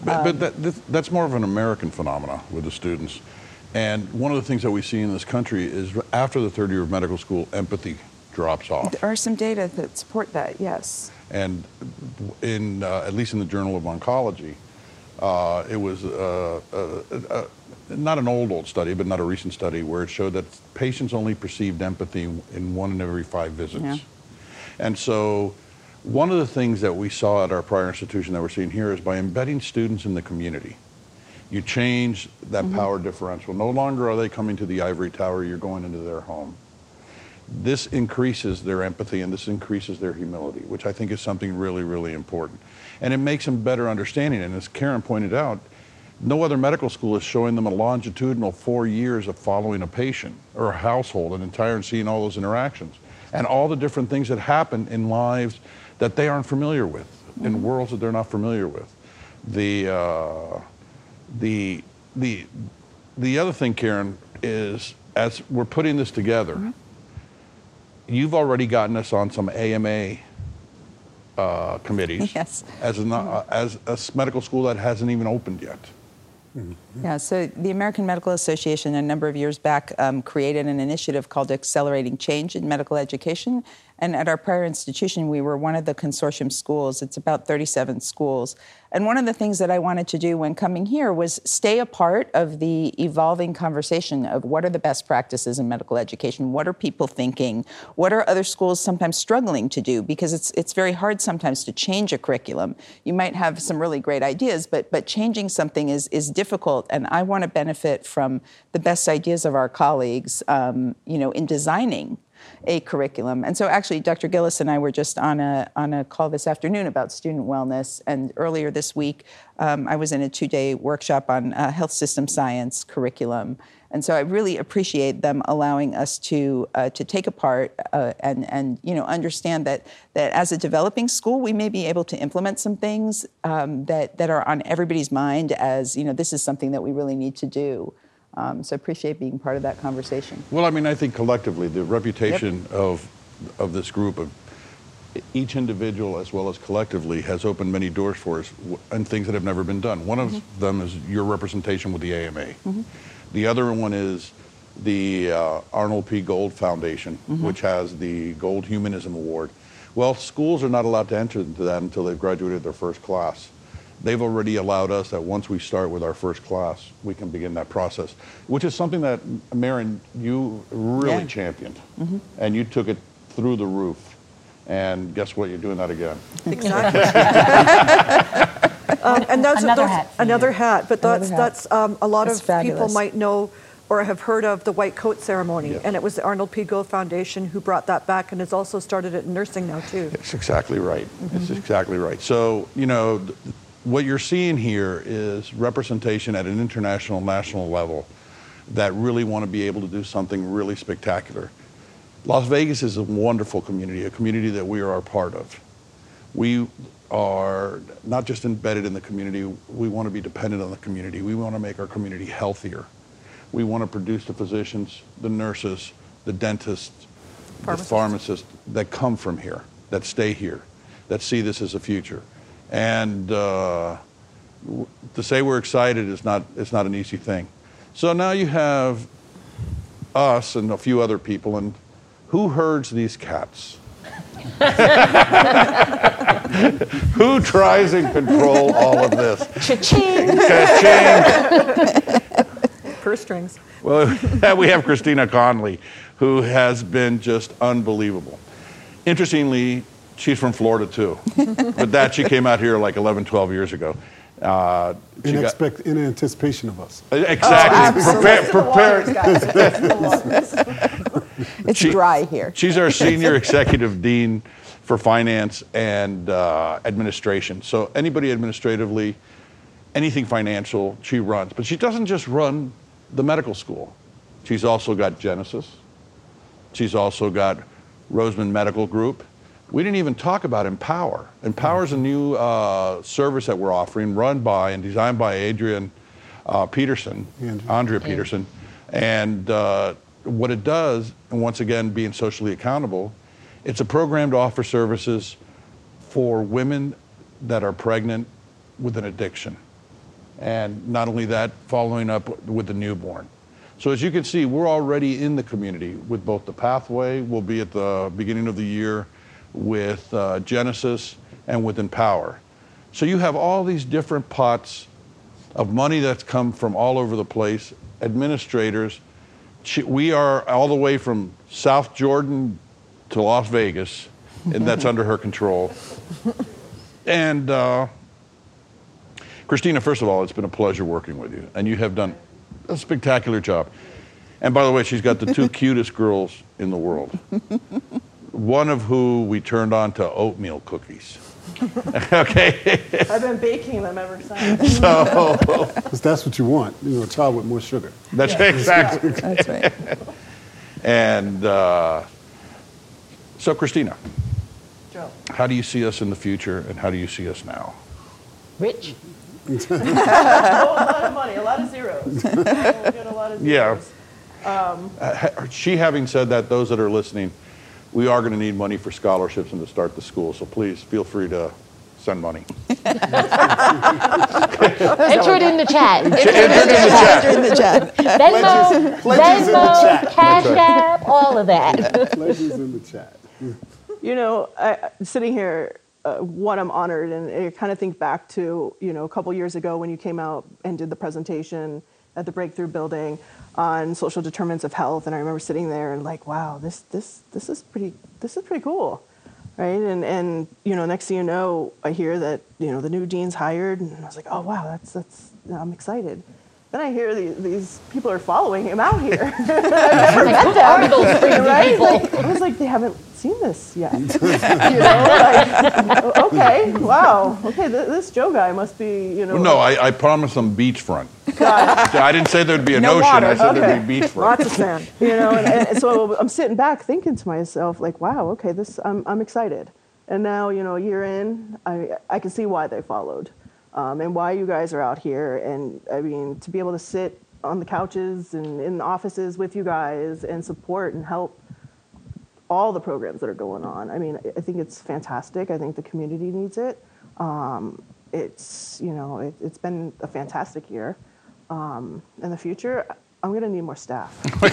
But, but that, that's more of an American phenomena with the students. And one of the things that we see in this country is after the third year of medical school, empathy drops off. There are some data that support that. Yes. And in, uh, at least in the Journal of Oncology, uh, it was uh, uh, uh, not an old, old study, but not a recent study, where it showed that patients only perceived empathy in one in every five visits. Yeah. And so, one of the things that we saw at our prior institution that we're seeing here is by embedding students in the community, you change that power differential. No longer are they coming to the ivory tower, you're going into their home. This increases their empathy and this increases their humility, which I think is something really, really important. And it makes them better understanding. And as Karen pointed out, no other medical school is showing them a longitudinal four years of following a patient or a household, an entire, and seeing all those interactions and all the different things that happen in lives that they aren't familiar with, in worlds that they're not familiar with. The, uh, the, the, the other thing, Karen, is as we're putting this together, you've already gotten us on some AMA uh, committees Yes. as, a, uh, as a s- medical school that hasn't even opened yet. Yeah, so the American Medical Association a number of years back um, created an initiative called Accelerating Change in Medical Education. And at our prior institution, we were one of the consortium schools. It's about 37 schools. And one of the things that I wanted to do when coming here was stay a part of the evolving conversation of what are the best practices in medical education? What are people thinking? What are other schools sometimes struggling to do? Because it's, it's very hard sometimes to change a curriculum. You might have some really great ideas, but, but changing something is, is difficult. And I want to benefit from the best ideas of our colleagues, um, you know, in designing a curriculum. And so actually Dr. Gillis and I were just on a on a call this afternoon about student wellness and earlier this week um, I was in a two-day workshop on uh, health system science curriculum. And so I really appreciate them allowing us to uh, to take apart uh, and and you know understand that that as a developing school we may be able to implement some things um, that that are on everybody's mind as you know this is something that we really need to do. Um, so I appreciate being part of that conversation. Well, I mean, I think collectively, the reputation of, of this group of each individual as well as collectively has opened many doors for us and things that have never been done. One of them is your representation with the AMA. The other one is the uh, Arnold P. Gold Foundation, which has the Gold Humanism Award. Well, schools are not allowed to enter into that until they've graduated their first class. They've already allowed us that once we start with our first class, we can begin that process, which is something that, Marin, you really Yeah. championed. And you took it through the roof. And guess what? You're doing that again. Exactly. um, and that's Another those- hat Another hat, but Another that's hat. that's um, a lot That's of people might know or have heard of the white coat ceremony. Yes. And it was the Arnold P. Gold Foundation who brought that back and has also started it in nursing now, too. It's exactly right. It's exactly right. So, you know, th- what you're seeing here is representation at an international, national level that really want to be able to do something really spectacular. Las Vegas is a wonderful community, a community that we are a part of. We are not just embedded in the community, we want to be dependent on the community. We want to make our community healthier. We want to produce the physicians, the nurses, the dentists, the Pharmacists. pharmacists that come from here, that stay here, that see this as a future. And uh, to say we're excited is not, it's not an easy thing. So now you have us and a few other people, and who herds these cats? who tries and control all of this? Cha-ching! Ka-ching. Purse strings. Well, we have Christina Conley, who has been just unbelievable. Interestingly, she's from Florida too. but that she came out here like 11, 12 years ago. Uh, she In, got- in anticipation of us. exactly. prepare, prepare. It's She- dry here. She's our senior executive dean for finance and uh, administration. So anybody administratively, anything financial, she runs. But she doesn't just run the medical school. She's also got Genesis. She's also got Roseman Medical Group. We didn't even talk about Empower. Empower is a new uh, service that we're offering, run by and designed by Adrian uh, Peterson, Andrea. Andrea Peterson. And uh, what it does, and once again, being socially accountable, it's a program to offer services for women that are pregnant with an addiction. And not only that, following up with the newborn. So as you can see, we're already in the community with both the pathway, we'll be at the beginning of the year with uh, Genesis and with Empower. So you have all these different pots of money that's come from all over the place, administrators. We are all the way from South Jordan to Las Vegas, and that's under her control. And uh, Christina, first of all, it's been a pleasure working with you, and you have done a spectacular job. And by the way, she's got the two cutest girls in the world. One of who we turned on to oatmeal cookies. okay, I've been baking them ever since. so Because that's what you want, you know, a child with more sugar. that's exactly. That's right. And uh, so, Christina, Joe. how do you see us in the future, and how do you see us now? Rich? Oh, a lot of money, a lot of zeros. We'll get a lot of Yeah. zeros. Uh, she having said that, those that are listening, we are going to need money for scholarships and to start the school. So please feel free to send money. Enter it in the chat. Enter it in Enter it in the the chat. chat. in the chat. Venmo, pledges in the Venmo, chat. Cash App, all of that. Pleasures in the chat. You know, I, sitting here, uh, one, I'm honored, and I kind of think back to, you know, a couple years ago when you came out and did the presentation at the Breakthrough Building on social determinants of health, and I remember sitting there and like, wow, this this this is pretty this is pretty cool, right? And and you know, next thing you know, I hear that you know the new dean's hired, and I was like, oh wow, that's that's I'm excited. Then I hear these, these people are following him out here. Who are those crazy right? people? Like, I was like, they haven't seen this yet. you know, like, okay, wow, okay, th- this Joe guy must be, you know. No, I, I promised them beachfront. God, I didn't say there'd be an No ocean. I water. said there'd be beachfront. lots of sand. You know, and, and so I'm sitting back thinking to myself, like, wow, okay, this, I'm, I'm excited. And now, you know, a year in, I, I can see why they followed, um, and why you guys are out here. And I mean, to be able to sit on the couches and in the offices with you guys and support and help all the programs that are going on. I mean, I- I think it's fantastic. I think the community needs it. Um, it's you know, it, it's been a fantastic year. Um, in the future, I'm going to need more staff.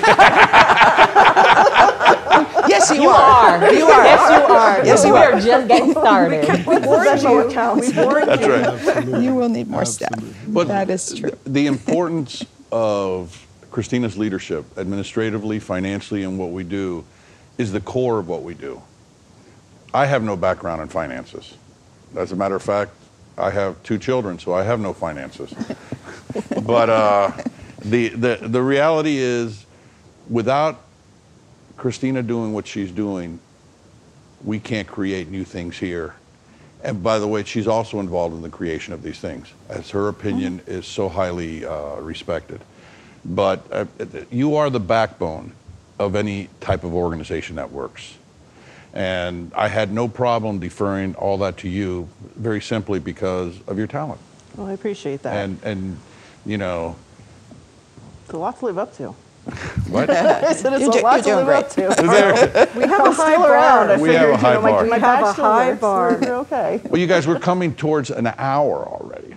Yes, you, You are. are. You are. Yes, you are. Yes, you we are. are just getting started. Venmo accounts. That's right. You will need more staff. But that is true. The importance of Christina's leadership, administratively, financially, and what we do, is the core of what we do. I have no background in finances. As a matter of fact, I have two children, so I have no finances. but uh, the, the, the reality is, without Christina doing what she's doing, we can't create new things here. And by the way, she's also involved in the creation of these things, as her opinion is so highly uh, respected. But uh, you are the backbone of any type of organization that works. And I had no problem deferring all that to you, very simply because of your talent. Well, I appreciate that. And, and you know, it's a lot to live up to. what? I said it's You're a do- lot to doing live up to. There- We have a I'm high still around. I bar. We have a high you know, bar. my We have a high works, so bar. Okay. well, you guys, we're coming towards an hour already.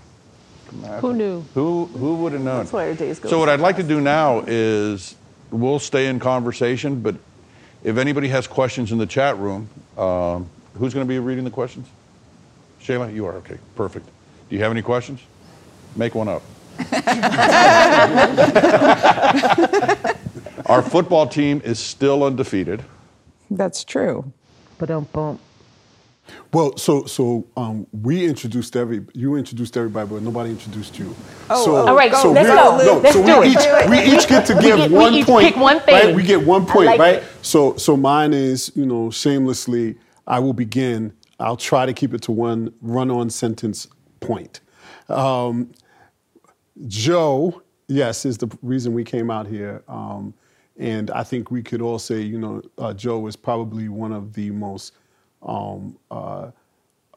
Who knew? Who, who would have known? That's why our days go So what so I'd like to do now is, we'll stay in conversation, but if anybody has questions in the chat room, um, who's going to be reading the questions? Shayla, you are, okay, perfect. Do you have any questions? Make one up. Our football team is still undefeated. That's true. But don't bump. Well, so so um, we introduced every you introduced everybody, but nobody introduced you. Oh, so, oh, All right, so let's we- go. No, Let's so do we it. each we each get to give get- we one each point. pick one Right, thing. we get one point, like right? it. So so mine is you know shamelessly. I will begin. I'll try to keep it to one run-on sentence point. Um, Joe, yes, is the reason we came out here. Um, and I think we could all say, you know, uh, Joe is probably one of the most um, uh,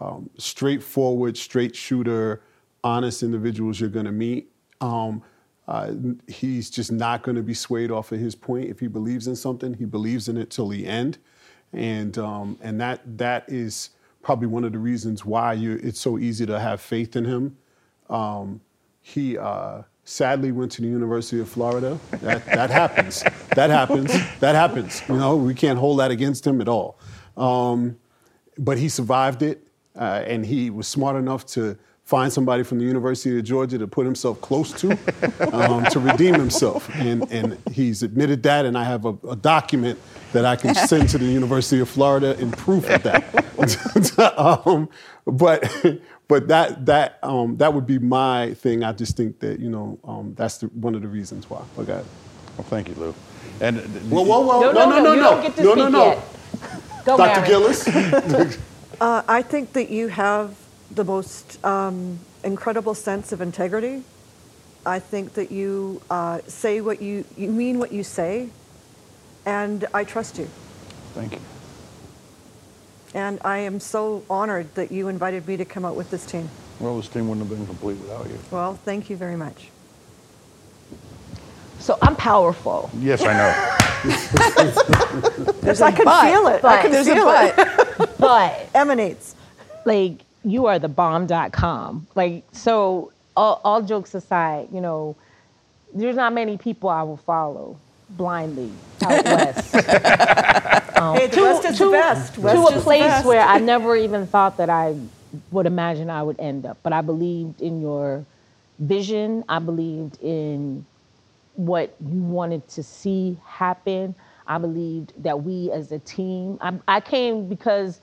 um, straightforward, straight shooter, honest individuals you're going to meet. Um, uh, he's just not going to be swayed off of his point. If he believes in something, he believes in it till the end, and um, and that that is probably one of the reasons why you it's so easy to have faith in him. Um, he uh, sadly went to the University of Florida. That, that happens. That happens. That happens. You know, we can't hold that against him at all. Um, but he survived it, uh, and he was smart enough to find somebody from the University of Georgia to put himself close to, um, to redeem himself. And, and he's admitted that, and I have a, a document that I can send to the University of Florida in proof of that. um, but but that that um, that would be my thing. I just think that you know um, that's the, one of the reasons why. Okay. Well, thank you, Lou. And Whoa, whoa, whoa! No, no, no, you don't get to no, speak no, no. yet. Go, Dr. Marin. Gillis. Uh, I think that you have the most um, incredible sense of integrity. I think that you uh, say what you, you mean what you say, and I trust you. thank you. And I am so honored that you invited me to come out with this team. Well, this team wouldn't have been complete without you. Well, thank you very much. So I'm powerful. Yes, I know. There's I a can but. feel it. I can There's a feel it. but. But Emanates. like you are the bomb.com. Like so all, all jokes aside, you know, there's not many people I will follow blindly out west. Um, Hey, the West is the best. to a is the place best. where I never even thought that I would imagine I would end up. But I believed in your vision. I believed in what you wanted to see happen. I believed that we as a team, I, I came because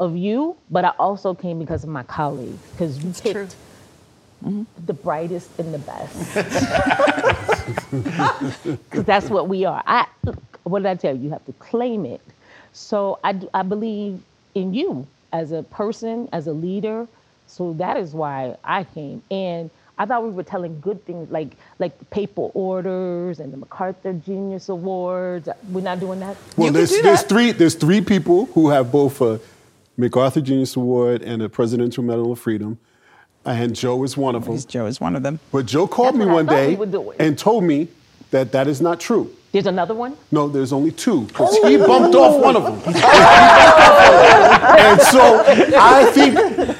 of you, but I also came because of my colleagues, because you true. picked the brightest and the best. Because that's what we are. I, what did I tell you? You have to claim it. So I, I believe in you as a person, as a leader. So that is why I came. And I thought we were telling good things like like the paper orders and the MacArthur Genius Awards. We're not doing that. Well, You can there's, do there's that. three there's three people who have both a MacArthur Genius Award and a Presidential Medal of Freedom, and Joe is one of them. Joe is one of them. But Joe called That's me one day we were doing. and told me that that is not true. There's another one. No, there's only two because he bumped off one of them. and so I think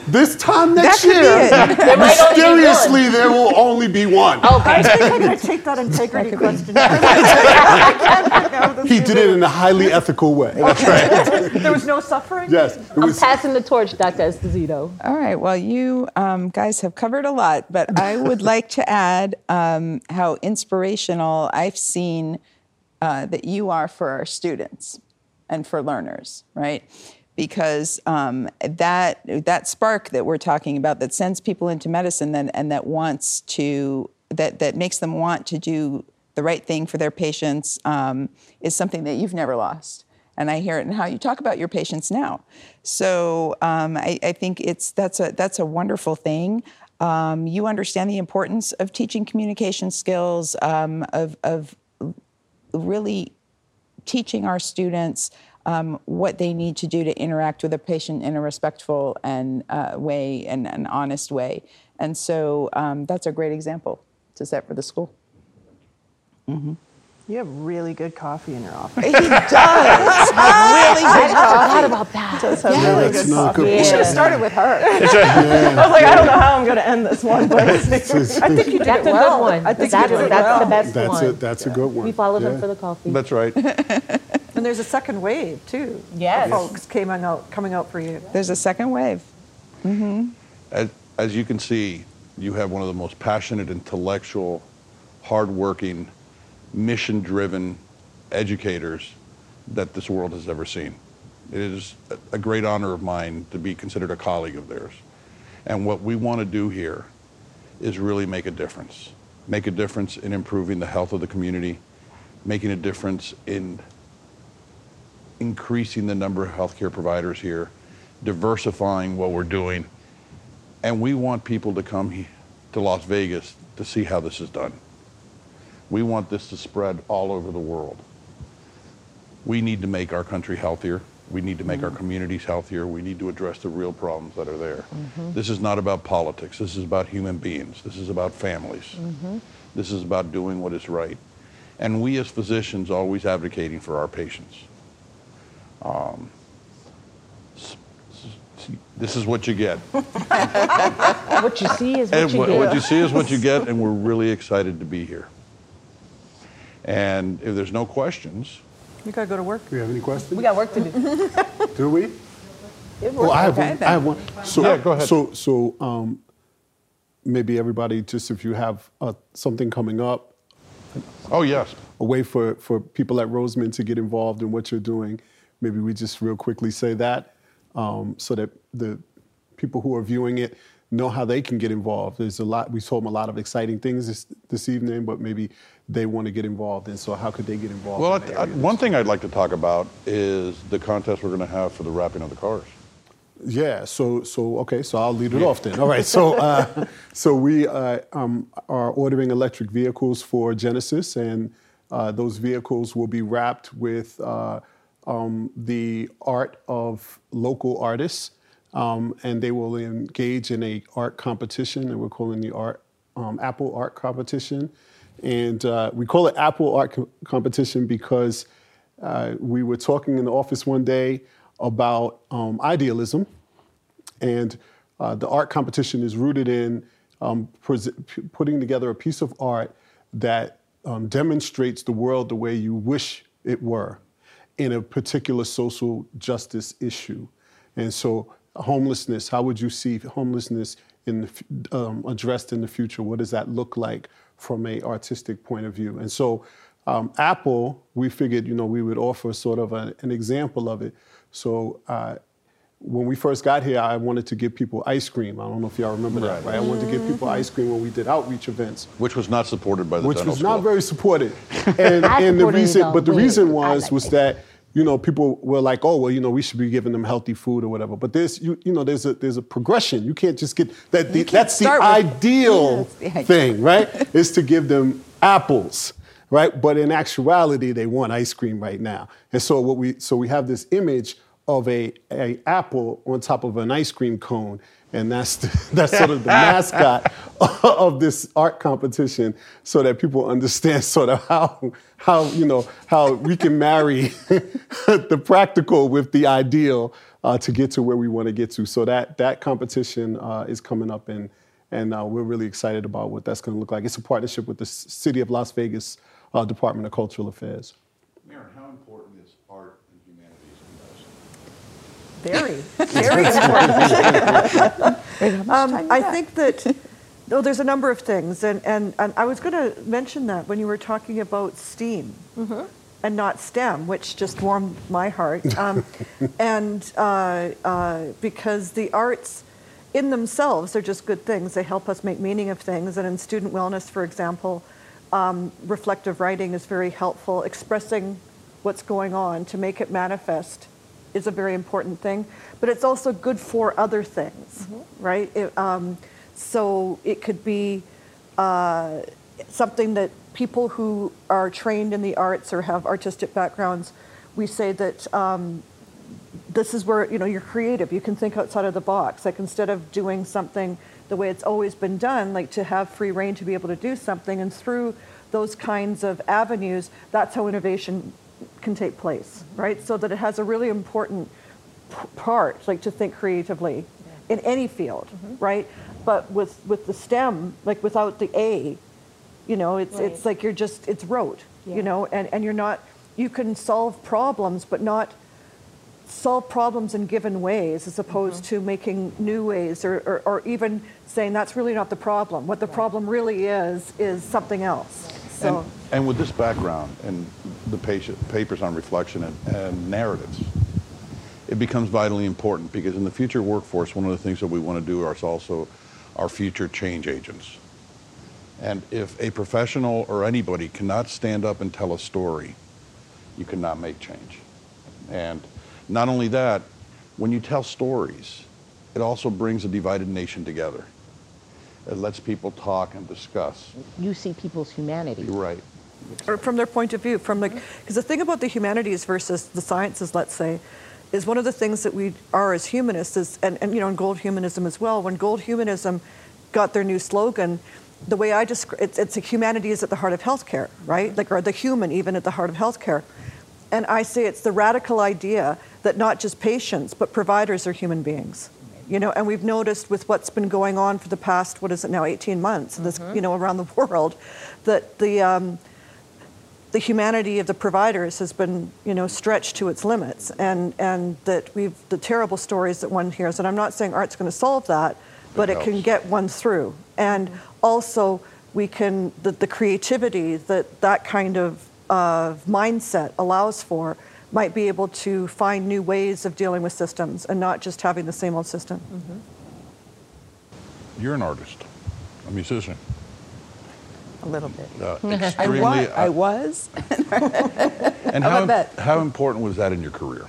this time next year, it. might only be one. mysteriously, there will only be one. Okay. I think I'm going to take that integrity question. He did it in a highly ethical way. there was no suffering? Yes, it I'm passing the torch, Dr. Esposito. All right. Well, you um, guys have covered a lot, but I would like to add um, how inspirational I've seen uh, that you are for our students and for learners, right? Because um, that that spark that we're talking about that sends people into medicine then, and that wants to that that makes them want to do the right thing for their patients um, is something that you've never lost. And I hear it in how you talk about your patients now. So um, I, I think it's that's a that's a wonderful thing. Um, you understand the importance of teaching communication skills, um, of, of really teaching our students um, what they need to do to interact with a patient in a respectful and uh, way and an honest way. And so um, that's a great example to set for the school. You have really good coffee in your office. He does have really good I coffee. forgot about that. Does have Yeah, really good not coffee. good. You should have started with her. I was like, I don't know how I'm going to end this one, but I think you did That's it a well. good one. I think that's you did it that's well. the best That's one. a that's a good one. We followed yeah. him for the coffee. That's right. And there's a second wave too. Yes. of Folks came out, coming out for you. There's a second wave. Mm-hmm. As, as you can see, you have one of the most passionate, intellectual, hardworking, mission-driven educators that this world has ever seen. It is a- a great honor of mine to be considered a colleague of theirs. And what we want to do here is really make a difference. Make a difference in improving the health of the community, making a difference in increasing the number of healthcare providers here, diversifying what we're doing, and we want people to come to Las Vegas to see how this is done. We want this to spread all over the world. We need to make our country healthier. We need to make our mm. communities healthier. We need to address the real problems that are there. Mm-hmm. This is not about politics. This is about human beings. This is about families. Mm-hmm. This is about doing what is right. And we as physicians always advocating for our patients. Um, this is what you get. what you see is what you what you see is what you get, and we're really excited to be here. And if there's no questions, You gotta go to work. Do we have any questions? we got work to do. Do we? Oh, I have Okay, one. I have one. So, Yeah, go ahead. So, so um, maybe everybody, just if you have uh, something coming up, oh yes, a way for, for people at Roseman to get involved in what you're doing, maybe we just real quickly say that um, so that the people who are viewing it know how they can get involved. There's a lot, we told them a lot of exciting things this, this evening, but maybe they want to get involved. And so how could they get involved? Well, in I, one thing I'd like to talk about is the contest we're going to have for the wrapping of the cars. Yeah. So so okay. So I'll lead it off then. All right. So uh, so we uh, um, are ordering electric vehicles for Genesis, and uh, those vehicles will be wrapped with uh, um, the art of local artists, um, and they will engage in a art competition, and we're calling the art um, Apple Art Competition, and uh, we call it Apple Art Co- Competition because uh, we were talking in the office one day about um, idealism, and uh, the art competition is rooted in um, pres- putting together a piece of art that um, demonstrates the world the way you wish it were in a particular social justice issue. And so, homelessness, how would you see homelessness in the, um, addressed in the future? What does that look like from a artistic point of view? And so, um, Apple, we figured, you know, we would offer sort of a, an example of it. So, uh, when we first got here, I wanted to give people ice cream. I don't know if y'all remember that, right? I wanted to give people ice cream when we did outreach events Which was not supported by the which dental was school. not very supported. And, and the reason, but the but reason was like was it. that you know people were like, oh well, you know, we should be giving them healthy food or whatever. But there's you you know there's a there's a progression. You can't just get that. The, that's the ideal That's the thing, right? is to give them apples. Right, but in actuality, they want ice cream right now, and so what we so we have this image of a, a apple on top of an ice cream cone, and that's the, that's sort of the mascot of this art competition, so that people understand sort of how how you know how we can marry the practical with the ideal uh, to get to where we want to get to. So that that competition uh, is coming up, and and uh, we're really excited about what that's going to look like. It's a partnership with the City of Las Vegas uh, Department of Cultural Affairs. Marin, how important is art and humanities in medicine? Very, very important. Um, I think that, no, there's a number of things, and, and, and I was going to mention that when you were talking about STEAM and not STEM, which just warmed my heart. Um, and uh, uh, because the arts in themselves, they're just good things. They help us make meaning of things. And in student wellness, for example, um, reflective writing is very helpful. Expressing what's going on to make it manifest is a very important thing. But it's also good for other things, right? It, um, so it could be uh, something that people who are trained in the arts or have artistic backgrounds, we say that um, this is where you know you're creative. You can think outside of the box. Like instead of doing something the way it's always been done, like to have free reign to be able to do something, and through those kinds of avenues, that's how innovation can take place, right? So that it has a really important p- part, like to think creatively in any field, right? But with with the STEM, like without the A, you know, it's it's like you're just it's rote, Yeah. you know, and and you're not. You can solve problems, but not solve problems in given ways as opposed Mm-hmm. to making new ways or, or, or even saying that's really not the problem. What the problem really is, is something else. So, And, and with this background and the patient, papers on reflection and, and narratives, it becomes vitally important because in the future workforce, one of the things that we want to do is also our future change agents. And if a professional or anybody cannot stand up and tell a story, you cannot make change. And not only that, when you tell stories, it also brings a divided nation together. It lets people talk and discuss. You see people's humanity. You're right. Or from their point of view, from like, mm-hmm. because the thing about the humanities versus the sciences, let's say, is one of the things that we are as humanists is, and, and you know, in gold humanism as well. When gold humanism got their new slogan, the way I describe it's, it's a humanity is at the heart of healthcare, right? Mm-hmm. Like, or the human even at the heart of healthcare. And I say it's the radical idea that not just patients, but providers are human beings. You know, and we've noticed with what's been going on for the past, what is it now, 18 months, this, mm-hmm. you know, around the world, that the, um, the humanity of the providers has been, you know, stretched to its limits, and and that we've the terrible stories that one hears. And I'm not saying art's going to solve that, but it, can get one through. And also, we can the, the creativity that that kind of of mindset allows for might be able to find new ways of dealing with systems and not just having the same old system. Mm-hmm. You're an artist, a musician. A little bit. Uh, I extremely. was. I uh, was. and How how, how important was that in your career?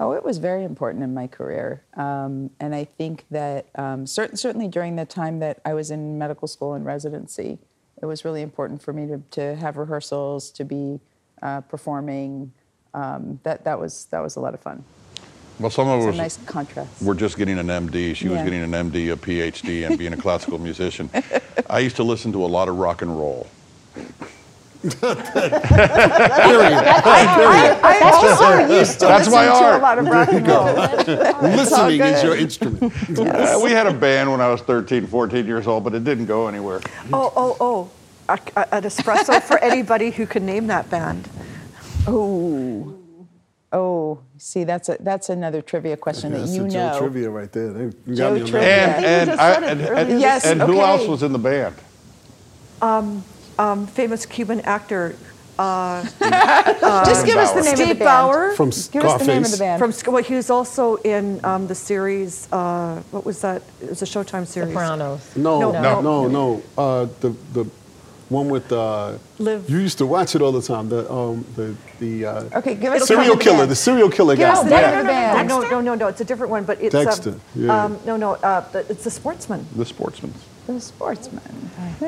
Oh, it was very important in my career, um, and I think that um, certain, certainly during the time that I was in medical school and residency, it was really important for me to, to have rehearsals, to be uh, performing. Um, that that was that was a lot of fun. Well, some of It's a us nice contrast. were just getting an MD. She was getting an MD, a PhD, and being a classical musician. I used to listen to a lot of rock and roll. I also used to That's listen my to art. a lot of rock and roll. Listening is your instrument. Uh, we had a band when I was 13, 14 years old, but it didn't go anywhere. Oh, oh, oh! A, a- an espresso for anybody who can name that band. Oh, oh, see, that's a that's another trivia question Yeah, that you the Joe know. trivia right there. They, you Joe got me on trivia. that. And and I, and, and, Yes, and who okay. else was in the band? Um, famous Cuban actor Just give us the Bauer. name of the Steve band. Bauer. From Give us the name of the band. From Sc- well, he was also in um, the series. Uh, what was that? It was a Showtime series. Sopranos. No, No, no, no. no, no. Uh, the the one with uh, Live. You used to watch it all the time. The um the the uh, okay, give us the serial name the killer. band. The serial killer Give guy. us the No, name no, no, no, band. no, no, no, no. It's a different one, but it's Dexter, Um, yeah. um, no, no. Uh, it's the Sportsman. The Sportsman. The Sportsman.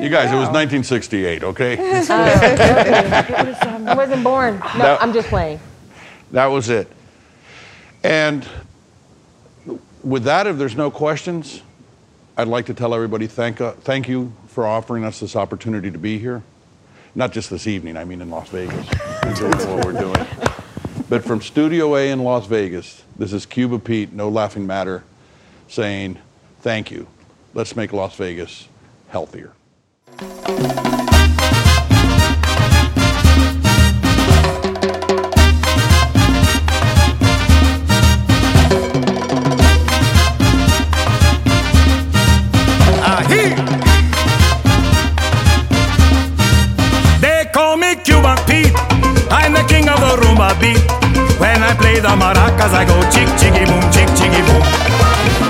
You guys, it was 1968, okay? I wasn't born. No, No. I'm just playing. that was it. And with that, if there's no questions, I'd like to tell everybody thank, uh, thank you for offering us this opportunity to be here. Not just this evening, I mean in Las Vegas, and doing what we're doing. But from Studio A in Las Vegas, this is Cuba Pete, No Laughing Matter, saying thank you. Let's make Las Vegas healthier. When I play the maracas, I go chick chicky boom, chick chicky boom.